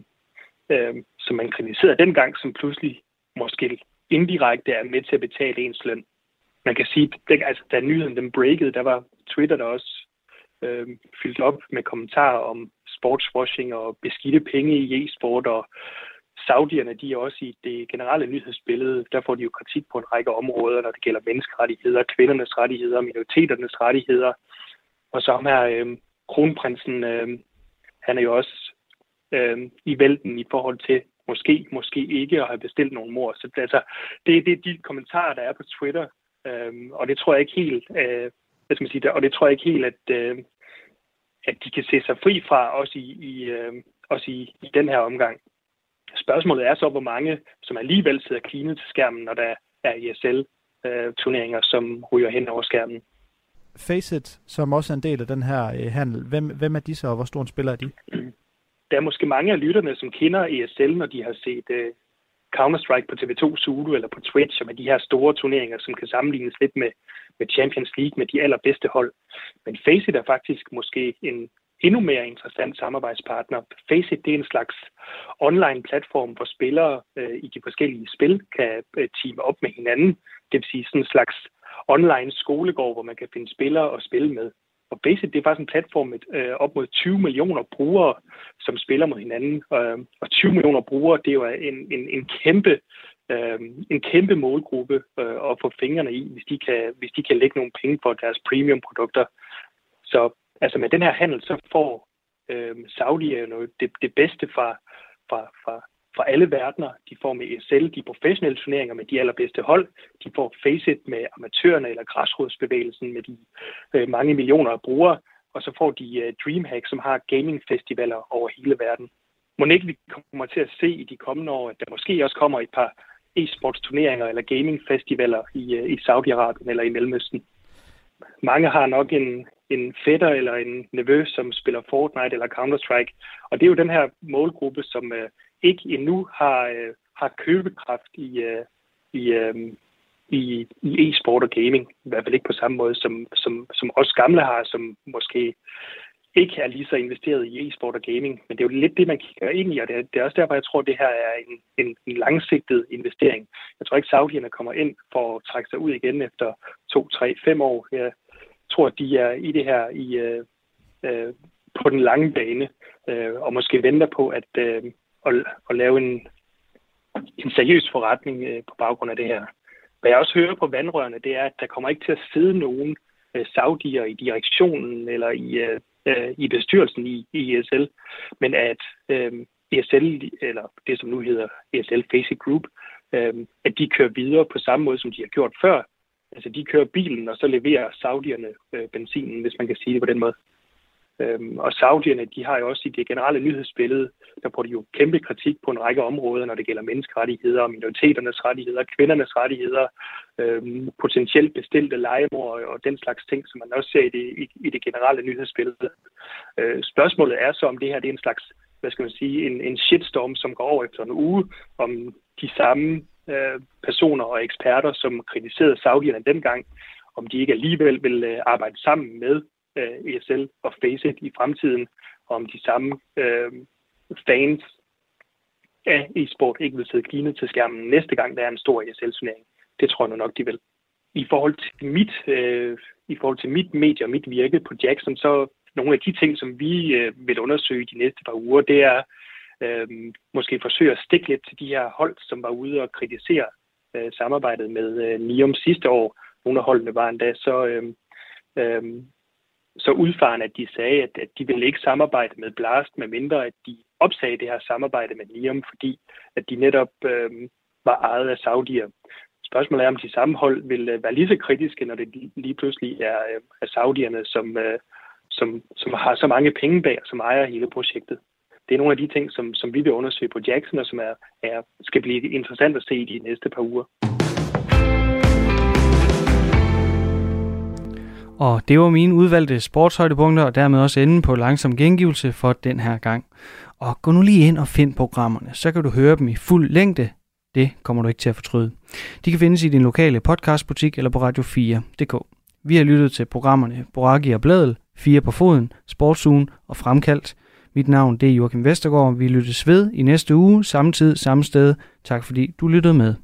øh, som man kritiserede dengang, som pludselig måske indirekte er med til at betale ens løn. Man kan sige, at altså, da nyheden den breakede, der var Twitter der også øh, fyldt op med kommentarer om sportswashing og beskidte penge i e-sport, og Saudierne, de er også i det generelle nyhedsbillede, der får de jo kritik på en række områder, når det gælder menneskerettigheder, kvindernes rettigheder, minoriteternes rettigheder. Og så ham her, øh, kronprinsen, øh, han er jo også øh, i vælten i forhold til måske, måske ikke at have bestilt nogle mor. Så det, altså, det, det er de kommentarer, der er på Twitter, øh, og det tror jeg ikke helt, øh, hvad skal man sige, og det tror jeg ikke helt, at, øh, at de kan se sig fri fra, også i, i, øh, også i, i den her omgang. Spørgsmålet er så, hvor mange, som alligevel sidder klinet til skærmen, når der er ESL-turneringer, som ryger hen over skærmen. Faceit, som også er en del af den her øh, handel, hvem, hvem er de så, og hvor stor en spiller er de? Der er måske mange af lytterne, som kender ESL, når de har set uh, Counter-Strike på TV2 Zulu eller på Twitch, som er de her store turneringer, som kan sammenlignes lidt med, med Champions League, med de allerbedste hold. Men Faceit er faktisk måske en endnu mere interessant samarbejdspartner. Faceit det er en slags online platform, hvor spillere øh, i de forskellige spil kan øh, teame op med hinanden. Det vil sige sådan en slags online skolegård, hvor man kan finde spillere og spille med. Og Faceit det er faktisk en platform med øh, op mod 20 millioner brugere, som spiller mod hinanden. Øh, og 20 millioner brugere, det er jo en, en, en kæmpe øh, en kæmpe målgruppe øh, at få fingrene i, hvis de, kan, hvis de kan lægge nogle penge for deres premium-produkter. Så altså med den her handel, så får øh, Saudi jo det, det bedste fra, fra, fra, fra alle verdener. De får med ESL de professionelle turneringer med de allerbedste hold. De får Faceit med amatørerne eller græsrodsbevægelsen med de øh, mange millioner af brugere. Og så får de øh, Dreamhack, som har gamingfestivaler over hele verden. Må ikke vi kommer til at se i de kommende år, at der måske også kommer et par e-sports turneringer eller gamingfestivaler i, øh, i Saudi-Arabien eller i Mellemøsten. Mange har nok en, en fætter eller en nevø, som spiller Fortnite eller Counter-Strike. Og det er jo den her målgruppe, som øh, ikke endnu har, øh, har købekraft i, øh, i, øh, i, i e-sport og gaming. I hvert fald ikke på samme måde, som, som, som os gamle har, som måske ikke er lige så investeret i e-sport og gaming. Men det er jo lidt det, man kigger ind i, og det er, det er også derfor, jeg tror, at det her er en, en, en langsigtet investering. Jeg tror ikke, Saudierne kommer ind for at trække sig ud igen efter to, tre, fem år. Jeg tror, at de er i det her i, øh, øh, på den lange bane, øh, og måske venter på at, øh, at, at lave en, en seriøs forretning øh, på baggrund af det her. Hvad jeg også hører på vandrørene, det er, at der kommer ikke til at sidde nogen øh, saudier i direktionen eller i, øh, øh i bestyrelsen i, i ESL, men at øh, ESL, eller det som nu hedder ESL Basic Group, øh, at de kører videre på samme måde, som de har gjort før, altså de kører bilen, og så leverer saudierne øh, benzinen, hvis man kan sige det på den måde. Øhm, og saudierne, de har jo også i det generelle nyhedsbillede, der får de jo kæmpe kritik på en række områder, når det gælder menneskerettigheder, minoriteternes rettigheder, kvindernes rettigheder, øhm, potentielt bestilte legemord og den slags ting, som man også ser i det, i, i det generelle nyhedsbillede. Øh, spørgsmålet er så, om det her det er en slags, hvad skal man sige, en, en shitstorm, som går over efter en uge, om de samme øh, personer og eksperter, som kritiserede Saudierne dengang, om de ikke alligevel vil øh, arbejde sammen med øh, ESL og Faceit i fremtiden, og om de samme øh, fans af e-sport ikke vil sidde klinet til skærmen næste gang, der er en stor ESL-turnering. Det tror jeg nu nok, de vil. I forhold til mit, øh, i forhold til mit medie og mit virke på Jackson, så nogle af de ting, som vi øh, vil undersøge de næste par uger, det er øh, måske forsøge at stikke lidt til de her hold, som var ude og kritisere øh, samarbejdet med øh, NIOM sidste år. Nogle af holdene var endda så, øh, øh, så udfarende, at de sagde, at, at de ville ikke samarbejde med Blast, med mindre at de opsagde det her samarbejde med Liam, fordi at de netop øh, var ejet af Saudier. Spørgsmålet er, om de samme hold vil øh, være lige så kritiske, når det lige pludselig er, øh, er Saudierne, som, øh, som, som har så mange penge bag, som ejer hele projektet. Det er nogle af de ting, som, som vi vil undersøge på Jackson, og som er, er, skal blive interessant at se i de næste par uger. Og det var mine udvalgte sportshøjdepunkter, og dermed også enden på langsom gengivelse for den her gang. Og gå nu lige ind og find programmerne, så kan du høre dem i fuld længde. Det kommer du ikke til at fortryde. De kan findes i din lokale podcastbutik eller på radio4.dk. Vi har lyttet til programmerne Boraki og Bladel, Fire på Foden, Sportsugen og Fremkaldt. Mit navn det er Joachim Vestergaard. Vi lyttes ved i næste uge, samme tid, samme sted. Tak fordi du lyttede med.